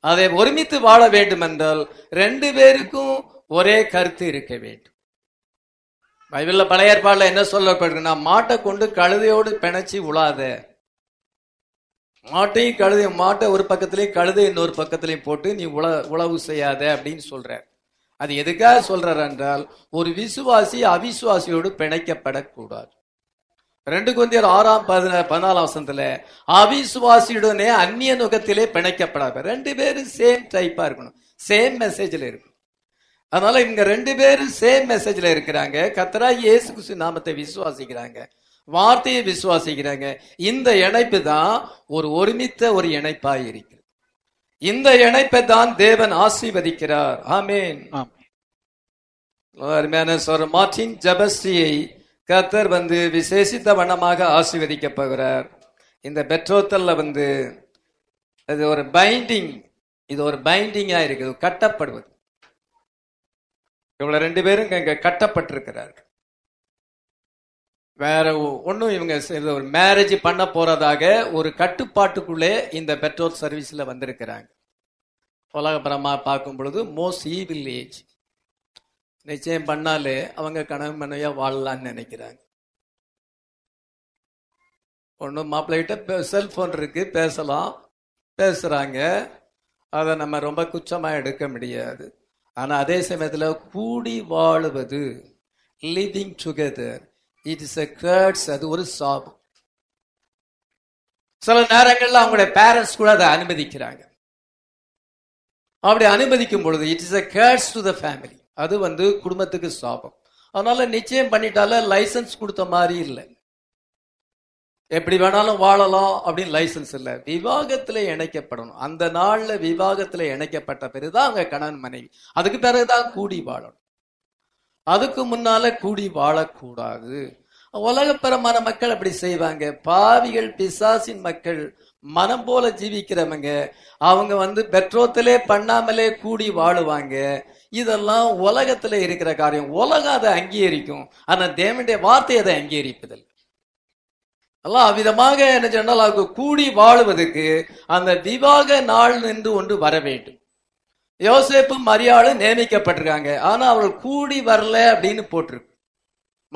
அதை ஒருமித்து வாழ வேண்டும் என்றால் ரெண்டு பேருக்கும் ஒரே கருத்து இருக்க வேண்டும். பைபிள்ல பழைய ஏற்பாடுல என்ன சொல்லப்படுதுன்னா மாட்டை கொண்டு கழுதையோடு பிணைச்சி உழாத மாட்டையும் கழுதை மாட்டை ஒரு பக்கத்திலையும் கழுதை இன்னொரு பக்கத்திலையும் போட்டு நீ உழ உழவு செய்யாத அப்படின்னு சொல்றார். அது எதுக்காக சொல்றார் என்றால் ஒரு விசுவாசி அவிசுவாசியோடு பிணைக்கப்படக்கூடாது. ரெண்டு குந்தியர் ஆறாம் பதினா பதினாலாம் வசனத்துல அவிசுவாசியுடனே அந்நிய நுகத்திலே பிணைக்கப்படாது ரெண்டு பேரும் சேம் டைப்பா இருக்கணும். சேம் மெசேஜ்ல இருக்கணும். அதனால இவங்க ரெண்டு பேரும் சேம் மெசேஜ்ல இருக்கிறாங்க. கத்தரா இயேசு கிறிஸ்து நாமத்தை விசுவாசிக்கிறாங்க. வார்த்தையை விசுவாசிக்கிறாங்க. இந்த இணைப்பு தான் ஒரு ஒருமித்த ஒரு இணைப்பாய் இருக்கிறது. இந்த இணைப்பை தான் தேவன் ஆசீர்வதிக்கிறார். ஆமேன். அருமையான சோர் மார்டின் ஜபஸ்ரியை கர்த்தர் வந்து விசேஷித்த வண்ணமாக ஆசீர்வதிக்க போகிறார். இந்த பெட்ரோத்தல்ல வந்து அது ஒரு பைண்டிங் இது ஒரு பைண்டிங்கா இருக்குது கட்டப்படுவது. இவங்க ரெண்டு பேரும் இங்க- இங்க கட்டப்பட்டிருக்கிறார்கள். வேற ஒன்றும் இவங்க ஒரு மேரேஜ் பண்ண போறதாக ஒரு கட்டுப்பாட்டுக்குள்ளே இந்த பெட்ரோல் சர்வீஸ்ல வந்திருக்கிறாங்க. உலகபரமா பார்க்கும் பொழுது மோஸ்ட் ஈவில் ஏஜ் நிச்சயம் பண்ணாலே அவங்க கனவு மனைவியா வாழலாம்னு நினைக்கிறாங்க. ஒன்றும் மாப்பிள்ளைகிட்ட செல்போன் இருக்கு பேசலாம். பேசுறாங்க. அதை நம்ம ரொம்ப குச்சமாக எடுக்க முடியாது. ஆனால் அதே சமயத்தில் கூடி வாழுவது living together it is a அது ஒரு சாபம். சில நேரங்களில் அவங்களுடைய பேரண்ட்ஸ் கூட அதை அனுமதிக்கிறாங்க. அப்படி அனுமதிக்கும் பொழுது it is a curse to the family அது வந்து குடும்பத்துக்கு சாபம். அதனால நிச்சயம் பண்ணிட்டால லைசன்ஸ் கொடுத்த மாதிரி இல்லை. எப்படி வேணாலும் வாழலாம் அப்படின்னு லைசன்ஸ் இல்லை. விவாகத்துல இணைக்கப்படணும். அந்த நாள்ல விவாகத்துல இணைக்கப்பட்ட பிறகுதான் அங்க கணவன் மனைவி. அதுக்கு பிறகுதான் கூடி வாழணும். அதுக்கு முன்னால கூடி வாழக்கூடாது. உலகப்பரமான மக்கள் அப்படி செய்வாங்க. பாவிகள் பிசாசின் மக்கள் மனம் போல ஜீவிக்கிறவங்க அவங்க வந்து பெற்றோத்திலே பண்ணாமலே கூடி வாழுவாங்க. இதெல்லாம் உலகத்துல இருக்கிற காரியம். உலகம் அதை அங்கீகரிக்கும். ஆனா தேவனுடைய வார்த்தை அதை அங்கீகரிப்பதில் எல்லாம் அவ்விதமாக என்ன சொன்னால் அவங்க கூடி வாழுவதற்கு அந்த விவாக நாள் என்று ஒன்று வர வேண்டும். யோசேப்பும் மரியாளும் நியமிக்கப்பட்டிருக்காங்க. ஆனா அவர்கள் கூடி வரல அப்படின்னு போட்டிருக்கு.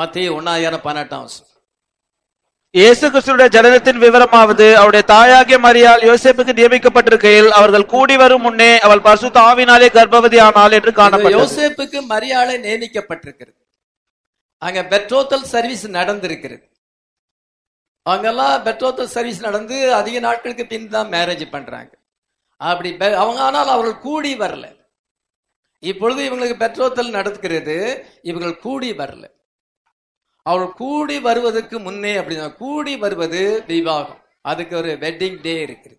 மத்திய ஒன்னாயிரம் பதினெட்டாம் வருஷம் இயேசு கிறிஸ்துடைய ஜனனத்தின் விவரமாவது அவருடைய தாயாகிய மரியாள் யோசேப்புக்கு நியமிக்கப்பட்டிருக்கையில் அவர்கள் கூடி வரும் முன்னே அவள் பரிசுத்த ஆவினாலே கர்ப்பவதி ஆனாள் என்று காணப்பட்டது. யோசேப்புக்கு மரியாதை நியமிக்கப்பட்டிருக்கிறது. அங்க பெட்ரோத்தல் சர்வீஸ் நடந்திருக்கிறது. அங்கெல்லாம் பெட்ரோத்தல் சர்வீஸ் நடந்து அதிக நாட்களுக்கு பின் தான் மேரேஜ் பண்றாங்க. அப்படி அவங்க ஆனால் அவர்கள் கூடி வரல. இப்பொழுது இவங்களுக்கு பெட்ரோத்தல் நடக்கிறது இவர்கள் கூடி வரல. அவர்கள் கூடி வருவதற்கு முன்னே அப்படின்னா கூடி வருவது விவாகம். அதுக்கு ஒரு வெட்டிங் டே இருக்குது.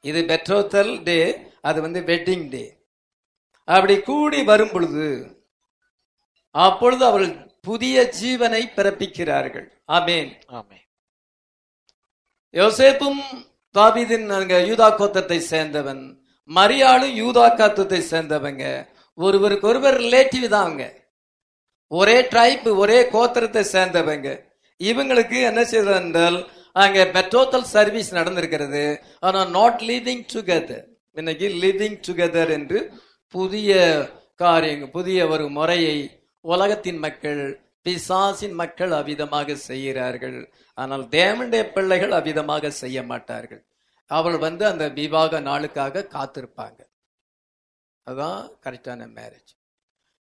இது பெட்ரோத்தல் டே அது வந்து வெட்டிங் டே அப்படி கூடி வரும் பொழுது அப்பொழுது அவர்கள் புதிய ஜீவனை பிறப்பிக்கிறார்கள். ஆமென். ஆமென். யோசேப்பும் தாவீதின் அங்க யூதா கோத்திரத்தை சேர்ந்தவன் மரியாளும் யூதா காத்தத்தை சேர்ந்தவங்க. ஒருவருக்கு ஒருவர் ரிலேட்டிவ் தான் அவங்க ஒரே ட்ரைப் ஒரே கோத்திரத்தை சேர்ந்தவங்க. இவங்களுக்கு என்ன செய்தது என்றால் அங்க பெட்ரோத்தல் சர்வீஸ் நடந்திருக்கிறது. ஆனால் நாட் லிவிங் டுகெதர் இன்னைக்கு லிவிங் டுகெதர் என்று புதிய காரியங்கள் புதிய ஒரு முறையை உலகத்தின் மக்கள் பிசாசின் மக்கள் அவ்விதமாக செய்கிறார்கள். ஆனால் தேவனுடைய பிள்ளைகள் அவ்விதமாக செய்ய மாட்டார்கள். அவள் வந்து அந்த விவாக நாளுக்காக காத்திருப்பாங்க. அதுதான் கரெக்டான மேரேஜ்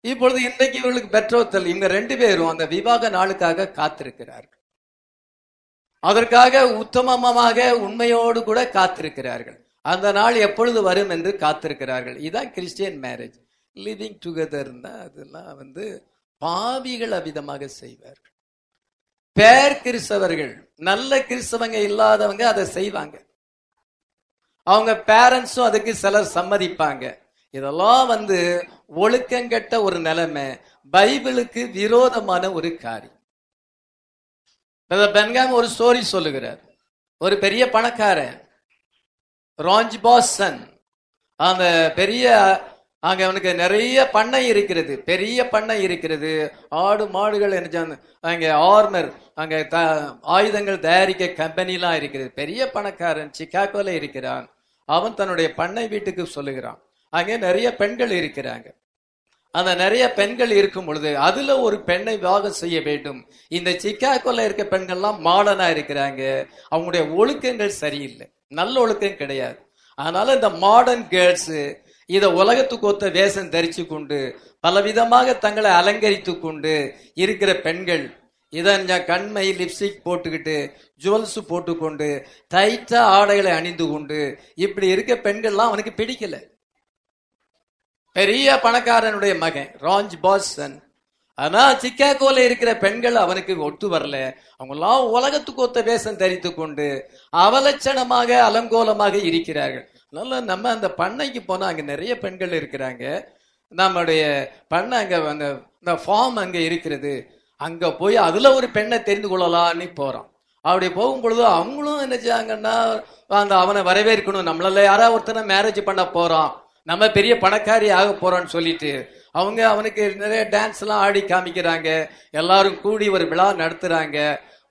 இப்பொழுது இன்றைக்கு இவர்களுக்கு பெற்றோத்தல் இவங்க ரெண்டு பேரும் அந்த விவாக நாளுக்காக காத்திருக்கிறார்கள். அதற்காக உத்தமமாக உண்மையோடு கூட காத்திருக்கிறார்கள். அந்த நாள் எப்பொழுது வரும் என்று காத்திருக்கிறார்கள். இதுதான் கிறிஸ்டியன் மேரேஜ் லிவிங் டுகெதர் அதெல்லாம் வந்து பாவிகள் அவிதமாக செய்வார்கள். பேர் கிறிஸ்தவர்கள் நல்ல கிறிஸ்தவங்க இல்லாதவங்க அதை செய்வாங்க. அவங்க பேரண்ட்ஸும் அதுக்கு சிலர் சம்மதிப்பாங்க. இதெல்லாம் வந்து ஒழுக்கங்கெட்ட ஒரு நிலைமை பைபிளுக்கு விரோதமான ஒரு காரியம். பென்காம் ஒரு ஸ்டோரி சொல்லுகிறார். ஒரு பெரிய பணக்காரன் ராஞ்ச் பாசன் அந்த பெரிய அங்க அவனுக்கு நிறைய பண்ணை இருக்கிறது. பெரிய பண்ணை இருக்கிறது. ஆடு மாடுகள் என்ன அங்க ஆர்மர் அங்க த- ஆயுதங்கள் தயாரிக்க கம்பெனிலாம் இருக்கிறது பெரிய பணக்காரன் சிக்காகோல இருக்கிறான். அவன் தன்னுடைய பண்ணை வீட்டுக்கு சொல்லுகிறான். அங்கே நிறைய பெண்கள் இருக்கிறாங்க. அந்த நிறைய பெண்கள் இருக்கும் பொழுது அதுல ஒரு பெண்ணை விவாகம் செய்ய வேண்டும். இந்த சிக்காகோல இருக்க பெண்கள்லாம் மாடனா இருக்கிறாங்க. அவங்களுடைய ஒழுக்கங்கள் சரியில்லை. நல்ல ஒழுக்கம் கிடையாது. அதனால இந்த மாடர்ன் கேர்ள்ஸ் இத உலகத்துக்கு ஒத்த வேஷம் தரிச்சு கொண்டு பலவிதமாக தங்களை அலங்கரித்து கொண்டு இருக்கிற பெண்கள் இதன் கண்மை லிப்ஸ்டிக் போட்டுக்கிட்டு ஜுவல்ஸ் போட்டுக்கொண்டு டைட்டா ஆடைகளை அணிந்து கொண்டு இப்படி இருக்க பெண்கள்லாம் அவனுக்கு பிடிக்கல. பெரிய பணக்காரனுடைய மகன் ராஞ்ச் பாஸ்டன் ஆனா சிக்காகோல இருக்கிற பெண்கள் அவனுக்கு ஒத்து வரல. அவங்கெல்லாம் உலகத்துக்கு ஒத்த வேஷம் தரித்து கொண்டு அவலட்சணமாக அலங்கோலமாக இருக்கிறார்கள். அதனால நம்ம அந்த பண்ணைக்கு போனா அங்க நிறைய பெண்கள் இருக்கிறாங்க. நம்முடைய பண்ணை அங்க அந்த இந்த ஃபார்ம் அங்க இருக்கிறது. அங்க போய் அதுல ஒரு பெண்ணை தெரிந்து கொள்ளலாம்னு போறான் அப்படி போகும் பொழுது அவங்களும் என்ன செய்யாங்கன்னா அந்த அவனை வரவேற்கணும். நம்மளால யாராவது ஒருத்தனை மேரேஜ் பண்ண போறோம். நம்ம பெரிய பணக்காரி ஆக போறோம்னு சொல்லிட்டு அவங்க அவனுக்கு நிறைய டான்ஸ் எல்லாம் ஆடி காமிக்கிறாங்க. எல்லாரும் கூடி ஒரு விழா நடத்துறாங்க.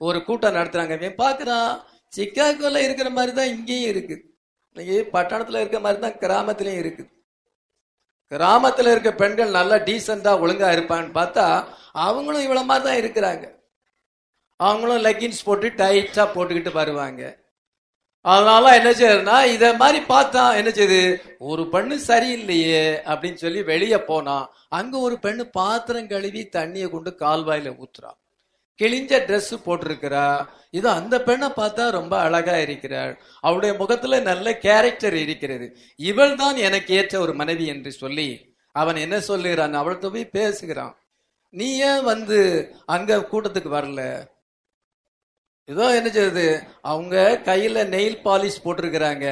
ஒரு கூட்டம் நடத்துறாங்க. பாக்குறான் சிக்காகோல இருக்கிற மாதிரி தான் இங்கேயும் இருக்கு. இன்னைக்கு பட்டணத்துல இருக்கிற மாதிரி தான் கிராமத்திலயும் இருக்குது கிராமத்துல இருக்க பெண்கள் நல்லா டீசெண்டா ஒழுங்கா இருப்பான்னு பார்த்தா அவங்களும் இவ்வளோ மாதிரி தான் இருக்கிறாங்க. அவங்களும் லெக்கின்ஸ் போட்டு டைட்டாக போட்டுக்கிட்டு வருவாங்க. அதனால என்ன செய்யறதுனா இத மாதிரி பார்த்தா என்ன செய்யுது? ஒரு பெண்ணு சரியில்லையே அப்படின்னு சொல்லி வெளியே போனா அங்க ஒரு பெண்ணு பாத்திரம் கழுவி தண்ணியை கொண்டு கால்வாயில ஊத்துறா. கிழிஞ்ச ட்ரெஸ் போட்டிருக்கிறா. இது அந்த பெண்ணை பார்த்தா ரொம்ப அழகா இருக்கிறாள். அவளுடைய முகத்துல நல்ல கேரக்டர் இருக்கிறது. இவள் தான் எனக்கு ஏற்ற ஒரு மனைவி என்று சொல்லி அவன் என்ன சொல்லுகிறான்? அவள்கிட்ட போய் பேசுகிறான். நீ ஏன் வந்து அங்க கூட்டத்துக்கு வரல? ஏதோ என்ன செய்யுது? அவங்க கையில நெயில் பாலிஷ் போட்டிருக்கிறாங்க.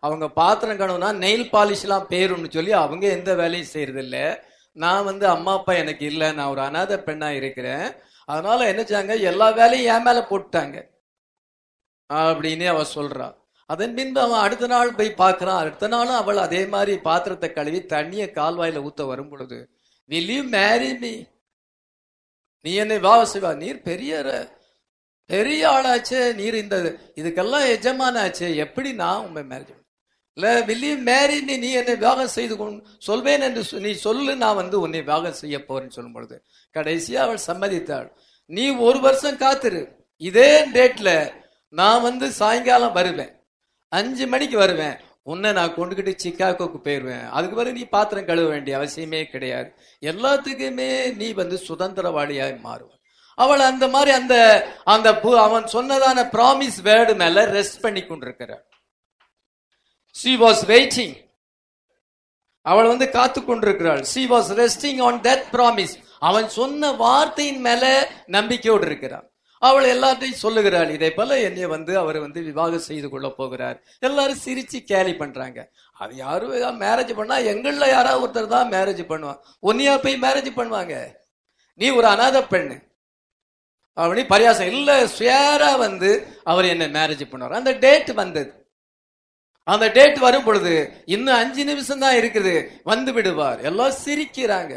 அவங்க பாத்திரம் கழுவுனா நெயில் பாலிஷ் எல்லாம் பேருன்னு சொல்லி அவங்க எந்த வேலையும் செய்யறது இல்ல நான் வந்து அம்மா அப்பா எனக்கு இல்ல. நான் ஒரு அனாதை பெண்ணா இருக்கிறேன். அதனால என்ன செய்யாங்க எல்லா வேலையும் என் மேல போட்டுட்டாங்க. அப்படின்னு அவ சொல்றா. அதன் பின்பு அவன் அடுத்த நாள் போய் பார்க்கறான் அடுத்த நாளும் அவள் அதே மாதிரி பாத்திரத்தை கழுவி தண்ணியை கால்வாயில ஊத்த வரும் பொழுது will you marry நீ என்னை வா சிவா நீர் பெரிய ர- பெரிய ஆளாச்சே நீர் இந்த இதுக்கெல்லாம் எஜமானாச்சே. எப்படி நான் உண்மை மேரேஜ் இல்லை வில்லி மேரி நீ நீ என்னை வியாகம் செய்து கொண்டு சொல்வேன் என்று நீ சொல்லு நான் வந்து உன்னை வியாகம் செய்ய போறேன்னு சொல்லும் பொழுது கடைசியாக அவள் சம்மதித்தாள். நீ ஒரு வருஷம் காத்துரு. இதே டேட்ல நான் வந்து சாயங்காலம் வருவேன். அஞ்சு மணிக்கு வருவேன். உன்னை நான் கொண்டுகிட்டு சிக்காகோக்கு போயிடுவேன் அதுக்கு பிறகு நீ பாத்திரம் கழுவ வேண்டிய அவசியமே கிடையாது. எல்லாத்துக்குமே நீ வந்து சுதந்திரவாளியாய் மாறுவ அவள் அந்த மாதிரி அந்த அந்த பு- அவன் சொன்னதான ப்ராமிஸ் வேர்டு மேல ரெஸ்ட் பண்ணி கொண்டிருக்கிறாள். She வாஸ் வெயிட்டிங் அவள் வந்து காத்து கொண்டிருக்கிறாள். She was resting on that promise அவன் சொன்ன வார்த்தையின் மேல நம்பிக்கையோடு இருக்கிறான். அவள் எல்லாத்தையும் சொல்லுகிறாள் இதை போல என்னை வந்து அவர் வந்து விவாகம் செய்து கொள்ள போகிறார். எல்லாரும் சிரிச்சு கேலி பண்றாங்க. அது யாரும் மேரேஜ் பண்ணா எங்கள்ல யாராவது ஒருத்தர் தான் மேரேஜ் பண்ணுவான். ஒன்னியா போய் மேரேஜ் பண்ணுவாங்க? நீ ஒரு அனாதை பெண்ணு. அப்படி பரியாசம் இல்ல சுயரா வந்து அவர் என்ன மேரேஜ் பண்ணுவார். அந்த டேட் வந்தது. அந்த டேட் வரும் பொழுது இன்னும் அஞ்சு நிமிஷம் தான் இருக்குது. வந்து விடுவார். எல்லாம் சிரிக்கிறாங்க.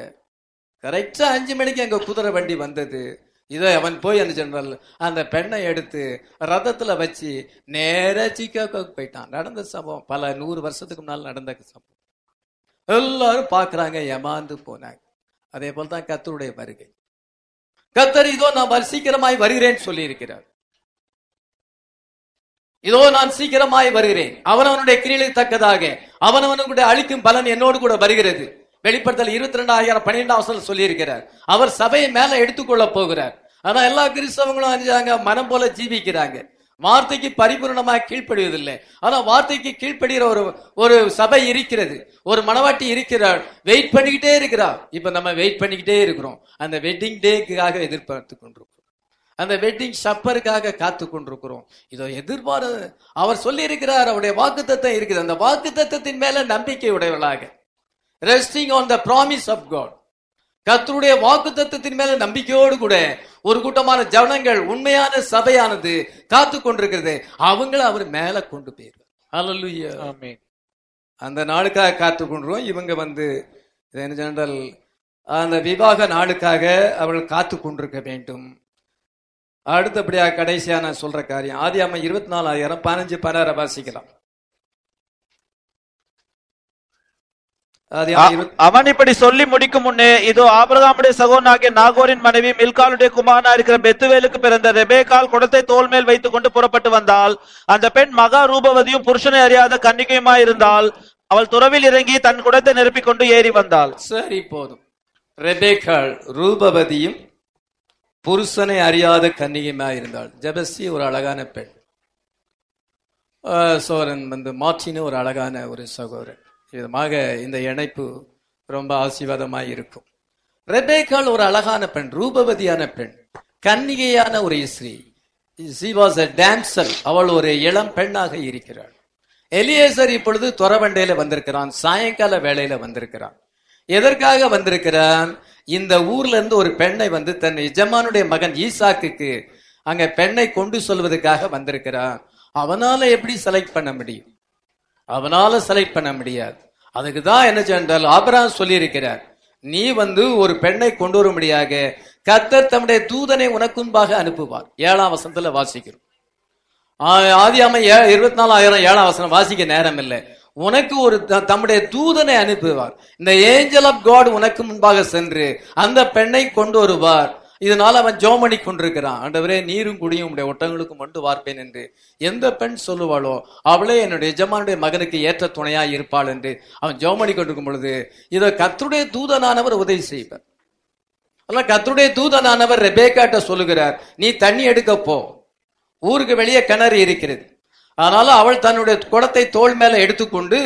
கரெக்டா அஞ்சு மணிக்கு எங்க குதிரை வண்டி வந்தது. இதை அவன் போய் என்ன சொன்னால் அந்த பெண்ணை எடுத்து ரதத்துல வச்சு நேர சிக்காகோக்கு போயிட்டான். நடந்த சம்பவம் பல நூறு வருஷத்துக்கு முன்னால் நடந்த சம்பவம். எல்லாரும் பாக்குறாங்க ஏமாந்து போனாங்க. அதே போல் தான் கத்தருடைய வருகை. கத்தர் இதோ நான் வரு- சீக்கிரமாய் வருகிறேன் சொல்லி இருக்கிறார் இதோ நான் சீக்கிரமாய் வருகிறேன். அவனவனுடைய கிரியலுக்கு தக்கதாக அவனவனுடைய அழிக்கும் பலன் என்னோடு கூட வருகிறது. வெளிப்படுத்தல் இருபத்தி ரெண்டாயிரம் பன்னிரெண்டாம் சொல்லி இருக்கிறார் அவர் சபையை மேல எடுத்துக்கொள்ள போகிறார். ஆனா எல்லா கிறிஸ்தவங்களும் அறிஞ்சாங்க மனம் போல ஜீவிக்கிறாங்க. வார்த்தைக்கு பரிபூர்ணமாக கீழ்ப்படுவதில்லை. ஆனா வார்த்தைக்கு கீழ்ப்படுகிற ஒரு ஒரு சபை இருக்கிறது. ஒரு மனவாட்டி இருக்கிறார். வெயிட் பண்ணிக்கிட்டே இருக்கிறார். இப்ப நம்ம வெயிட் பண்ணிக்கிட்டே இருக்கிறோம். அந்த வெட்டிங் டேக்காக எதிர்பார்த்து கொண்டிருக்கிறோம். அந்த வெட்டிங் ஷப்பருக்காக காத்து கொண்டிருக்கிறோம். இதோ எதிர்பார அவர் சொல்லி இருக்கிறார் அவருடைய வாக்குத்தத்தம் இருக்குது. அந்த வாக்குத்தத்தத்தின் மேல நம்பிக்கை உடையவளாக resting on the promise of God கர்த்தருடைய வாக்குத்தத்தத்தின் மேல நம்பிக்கையோடு கூட ஒரு கூட்டமான ஜனங்கள் உண்மையான சபையானது காத்து கொண்டிருக்கிறது. அவங்கள அவர் மேல கொண்டு போயிருவார். அந்த நாளுக்காக காத்து கொண்டிருவோம் இவங்க வந்து சொன்னால் அந்த விவாக நாளுக்காக அவர்கள் காத்து கொண்டிருக்க வேண்டும். அடுத்தபடியாக கடைசியா நான் சொல்ற காரியம். ஆதி அம்மா இருபத்தி நாலாயிரம் பதினஞ்சு பதினாறு வாசிக்கலாம் ஆதி அ- அவன் இப்படி சொல்லி முடிக்கும் முன்னே இதோ ஆபிரகாமுடைய சகோதரனாகிய நாகோரின் மனைவி மில்காலுடைய குமாரனா இருக்கிற பெத்துவேலுக்கு பிறந்த ரெபேக்கால் குடத்தை தோல் மேல் வைத்துக் கொண்டு புறப்பட்டு வந்தால் அந்த பெண் மகா ரூபவதியும் புருஷனை அறியாத கன்னிகையுமாய் இருந்தால் அவள் துறவில் இறங்கி தன் குடத்தை நிரப்பிக் கொண்டு ஏறி வந்தாள். சரி போதும். ரெபேக்காள் ரூபவதியும் புருஷனை அறியாத கன்னிகையுமா இருந்தாள். ஜெபஸ்தி ஒரு அழகான பெண். சோரன் வந்து மார்டின் ஒரு அழகான ஒரு சகோதரன். விதமாக இந்த இணைப்பு ரொம்ப ஆசீர்வாதமாய் இருக்கும் ரெபேக்கால் ஒரு அழகான பெண் ரூபவதியான பெண் கன்னிகையான ஒரு ஸ்ரீ. சி வாஸ் அ டான்சர் அவள் ஒரு இளம் பெண்ணாக இருக்கிறாள். எலியேசர் இப்பொழுது துறவண்டையில வந்திருக்கிறான் சாயங்கால வேலையில வந்திருக்கிறான். எதற்காக வந்திருக்கிறான்? இந்த ஊர்ல இருந்து ஒரு பெண்ணை வந்து தன் எஜமானுடைய மகன் ஈசாக்குக்கு அங்க பெண்ணை கொண்டு சொல்வதற்காக வந்திருக்கிறான். அவனால எப்படி செலக்ட் பண்ண முடியும்? அவனால செலக்ட் பண்ண முடியாது. அதுக்கு தான் என்ன சென்றால் ஆபிரகாம் சொல்லியிருக்கிறார் நீ வந்து ஒரு பெண்ணை கொண்டு வரும்படியாக கத்தர் தம்முடைய தூதனை உனக்குன்பாக அனுப்புவார். ஏழாம் வசனத்துல வாசிக்கிறோம். ஆ- ஆதியாம ஏ- இருபத்தி நாலாயிரம் ஏழாம் வசனம் வாசிக்க நேரம் இல்லை. உனக்கு ஒரு த- தம்முடைய தூதனை அனுப்புவார். இந்த ஏஞ்சல் ஆஃப் காட் உனக்கு முன்பாக சென்று அந்த பெண்ணை கொண்டு வருவார். இதனால அவன் ஜோமணி கொண்டிருக்கிறான். ஆண்டவரே நீரும் குடியும் உடைய ஒட்டங்களுக்கு மண்டு வார்ப்பேன் என்று. எந்த பெண் சொல்லுவாளோ அவளே என்னுடைய எஜமானுடைய மகனுக்கு ஏற்ற துணையா இருப்பாள் என்று. அவன் ஜோமணி கொண்டிருக்கும் பொழுது இதை கர்த்தருடைய தூதனானவர் உதவி செய்வார். அதெல்லாம் கர்த்தருடைய தூதனானவர் ரெபேக்காட்ட சொல்லுகிறார் நீ தண்ணி எடுக்க போ. ஊருக்கு வெளியே கிணறு இருக்கிறது. அதனால அவள் தன்னுடைய குடத்தை தோள் மேல எடுத்துக்கொண்டு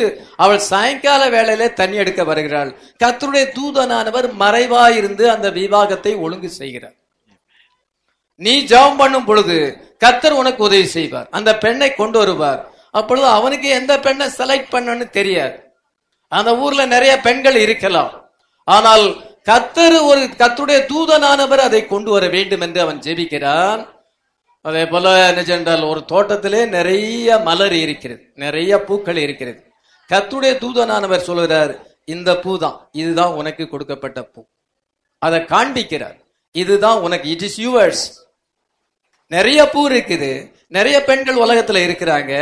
அவள் சாயங்கால வேளையிலே தண்ணி எடுக்க வருகிறாள். கத்தருடைய தூதனானவர் மறைவாயிருந்து அந்த விவாகத்தை ஒழுங்கு செய்கிறார். நீ ஜெபம் பண்ணும் பொழுது கர்த்தர் உனக்கு உதவி செய்வார். அந்த பெண்ணை கொண்டு வருவார். அப்பொழுது அவனுக்கு எந்த பெண்ணை செலக்ட் பண்ணன்னு தெரியாது. அந்த ஊர்ல நிறைய பெண்கள் இருக்கலாம். ஆனால் கத்தர் ஒரு கத்தருடைய தூதனானவர் அதை கொண்டு வர வேண்டும் என்று அவன் ஜெபிக்கிறான். அதே போல என்ன சென்றால் ஒரு தோட்டத்திலே நிறைய மலர் இருக்கிறது. நிறைய பூக்கள் இருக்கிறது. கத்துடைய தூதனானவர் சொல்கிறார் இந்த பூ தான் இதுதான் உனக்கு கொடுக்கப்பட்ட பூ. அதை காண்பிக்கிறார் இதுதான் உனக்கு இட் இஸ் யூவர்ஸ் நிறைய பூ இருக்குது நிறைய பெண்கள் உலகத்துல இருக்கிறாங்க.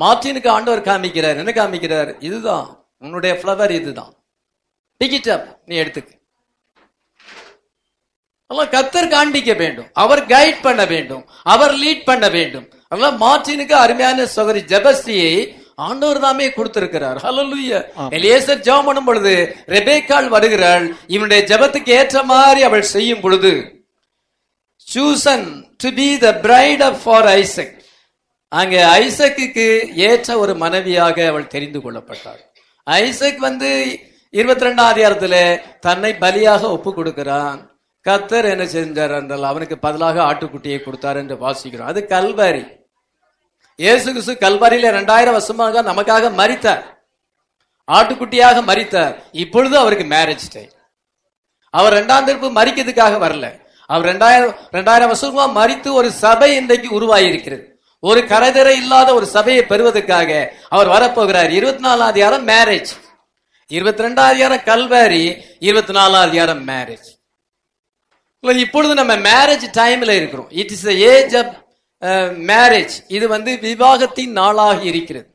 மார்டினுக்கு ஆண்டவர் காமிக்கிறார் என்ன காமிக்கிறார்? இதுதான் உன்னுடைய ஃப்ளவர் இதுதான். பிக் நீ எடுத்துக்க. அதெல்லாம் கத்தர் காண்பிக்க வேண்டும். அவர் கைட் பண்ண வேண்டும். அவர் லீட் பண்ண வேண்டும். அதெல்லாம் மார்டினுக்கு அருமையான சகோதரி ஜெபஸ்தியை ஆண்டவர் தாமே கொடுத்திருக்கிறார். ஹalleluya. எலியேசர் ஜெபம் பண்ணும் பொழுது ரெபேக்காள் வருகிறாள். இவனுடைய ஜெபத்துக்கு ஏற்ற மாதிரி அவள் செய்யும் பொழுது chosen to be the bride of for Isaac அங்கே ஐசக்குக்கு ஏற்ற ஒரு மனைவியாக அவள் தெரிந்து கொள்ளப்பட்டாள். ஐசக் வந்து இருபத்தி ரெண்டாம் அதிகாரத்துல தன்னை பலியாக ஒப்பு கொடுக்கிறான். கத்தர் என்ன செஞ்சார் என்றால் அவனுக்கு பதிலாக ஆட்டுக்குட்டியை கொடுத்தார் என்று வாசிக்கிறோம். அது கல்வாரி. இயேசு கிறிஸ்து கல்வாரியில ரெண்டாயிரம் வருஷமாக நமக்காக மறித்தார் ஆட்டுக்குட்டியாக மறித்தார் இப்பொழுது அவருக்கு மேரேஜ் டைம் அவர் ரெண்டாம் திருப்பு மறிக்கிறதுக்காக வரல. அவர் ரெண்டாயிரம் ரெண்டாயிரம் வருஷமா மறித்து ஒரு சபை இன்றைக்கு உருவாகி இருக்கிறது ஒரு கரைதரை இல்லாத ஒரு சபையை பெறுவதற்காக அவர் வரப்போகிறார். இருபத்தி நாலாம் அதிகாரம் மேரேஜ் இருபத்தி ரெண்டாம் அதிகாரம் கல்வாரி. இருபத்தி நாலாம் அதிகாரம் மேரேஜ் இப்பொழுது நம்ம மேரேஜ் டைம்ல இருக்கிறோம். It is age of marriage இது வந்து விவாகத்தின் நாளாக இருக்கிறது.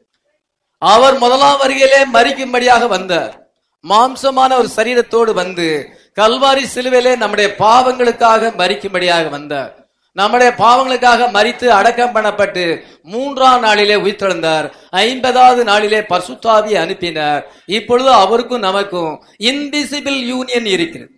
அவர் முதலாம் வருகையிலே மறிக்கும்படியாக வந்தார். மாம்சமான ஒரு சரீரத்தோடு வந்து கல்வாரி சிலுவையிலே நம்முடைய பாவங்களுக்காக மறிக்கும்படியாக வந்தார். நம்முடைய பாவங்களுக்காக மறித்து அடக்கம் பண்ணப்பட்டு மூன்றாம் நாளிலே உயிர்த்தெழுந்தார். ஐம்பதாவது நாளிலே பசுத்தாவி அனுப்பினார். இப்பொழுது அவருக்கும் நமக்கும் இன்விசிபிள் யூனியன் இருக்கிறது.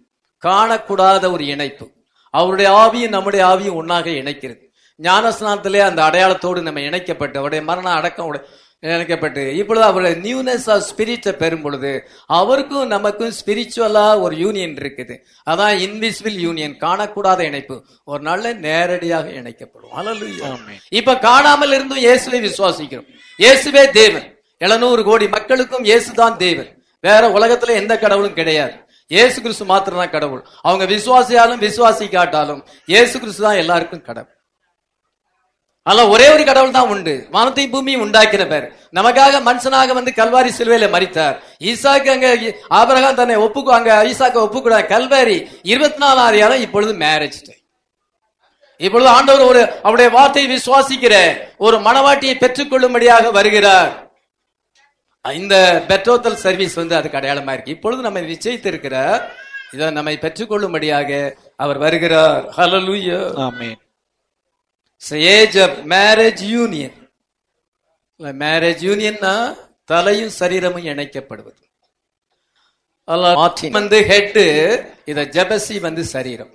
காணக்கூடாத ஒரு இணைப்பு. அவருடைய ஆவியும் நம்முடைய ஆவியும் ஒன்னாக இணைக்கிறது. ஞானஸ்நானத்திலே அந்த அடையாளத்தோடு நம்ம இணைக்கப்பட்டு அவருடைய மரண அடக்கம் இணைக்கப்பட்டு இப்பொழுது அவருடைய நியூனஸ் ஆஃப் ஸ்பிரிட்டை பெறும் பொழுது அவருக்கும் நமக்கும் ஸ்பிரிச்சுவலா ஒரு யூனியன் இருக்குது. அதான் இன்விசிபிள் யூனியன் காணக்கூடாத இணைப்பு. ஒரு நாள்ல நேரடியாக இணைக்கப்படும். இப்ப காணாமல் இருந்தும் இயேசுவை விசுவாசிக்கிறோம். இயேசுவே தேவன். எழுநூறு கோடி மக்களுக்கும் இயேசுதான் தேவன். வேற உலகத்துல எந்த கடவுளும் கிடையாது. இயேசு கிறிஸ்து மாத்திரம் தான் கடவுள். அவங்க விசுவாசியாலும் விசுவாசிக்காட்டாலும் இயேசு கிறிஸ்து தான் எல்லாருக்கும் கடவுள். ஆனால் ஒரே ஒரு கடவுள் தான் உண்டு. வானத்தையும் பூமியும் உண்டாக்கின பேர். நமக்காக மனுஷனாக வந்து கல்வாரி சிலுவையில மறித்தார் ஈசாக்கு அங்க ஆபரகம் தன்னை ஒப்புக்கு அங்க ஈசாக்க ஒப்புக்கூட கல்வாரி இருபத்தி நாலாவது அதிகாரம் இப்பொழுது மேரேஜ் இப்பொழுது ஆண்டவர் ஒரு அவருடைய வார்த்தையை விசுவாசிக்கிற ஒரு மனவாட்டியை பெற்றுக்கொள்ளும்படியாக வருகிறார். இந்த பெட்ரோத்தல் சர்வீஸ் வந்து அதுக்கு அடையாளமா இருக்கு. இப்பொழுது நம்ம நிச்சயித்திருக்கிற இதை நம்மை பெற்றுக்கொள்ளும்படியாக அவர் வருகிறார். Hallelujah amen. Age of marriage union marriage யூனியன்னா தலையும் சரீரமும் இணைக்கப்படுவது. வந்து ஹெட் இத ஜெபசி வந்து சரீரம்.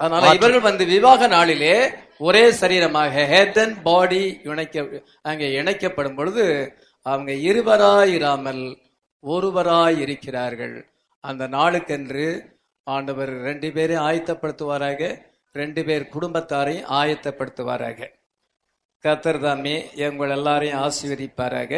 அதனால இவர்கள் வந்து விவாக நாளிலே ஒரே சரீரமாக ஹெட் அண்ட் பாடி இணைக்க அங்கே இணைக்கப்படும் பொழுது அவங்க இருவராயிராமல் ஒருவராய் இருக்கிறார்கள் அந்த நாளுக்கென்று ஆண்டவர் ரெண்டு பேரையும் ஆயத்தப்படுத்துவாராக ரெண்டு பேர் குடும்பத்தாரையும் ஆயத்தப்படுத்துவாராக. கத்தர் தாமே எங்கள் எல்லாரையும் ஆசீர்வதிப்பாராக.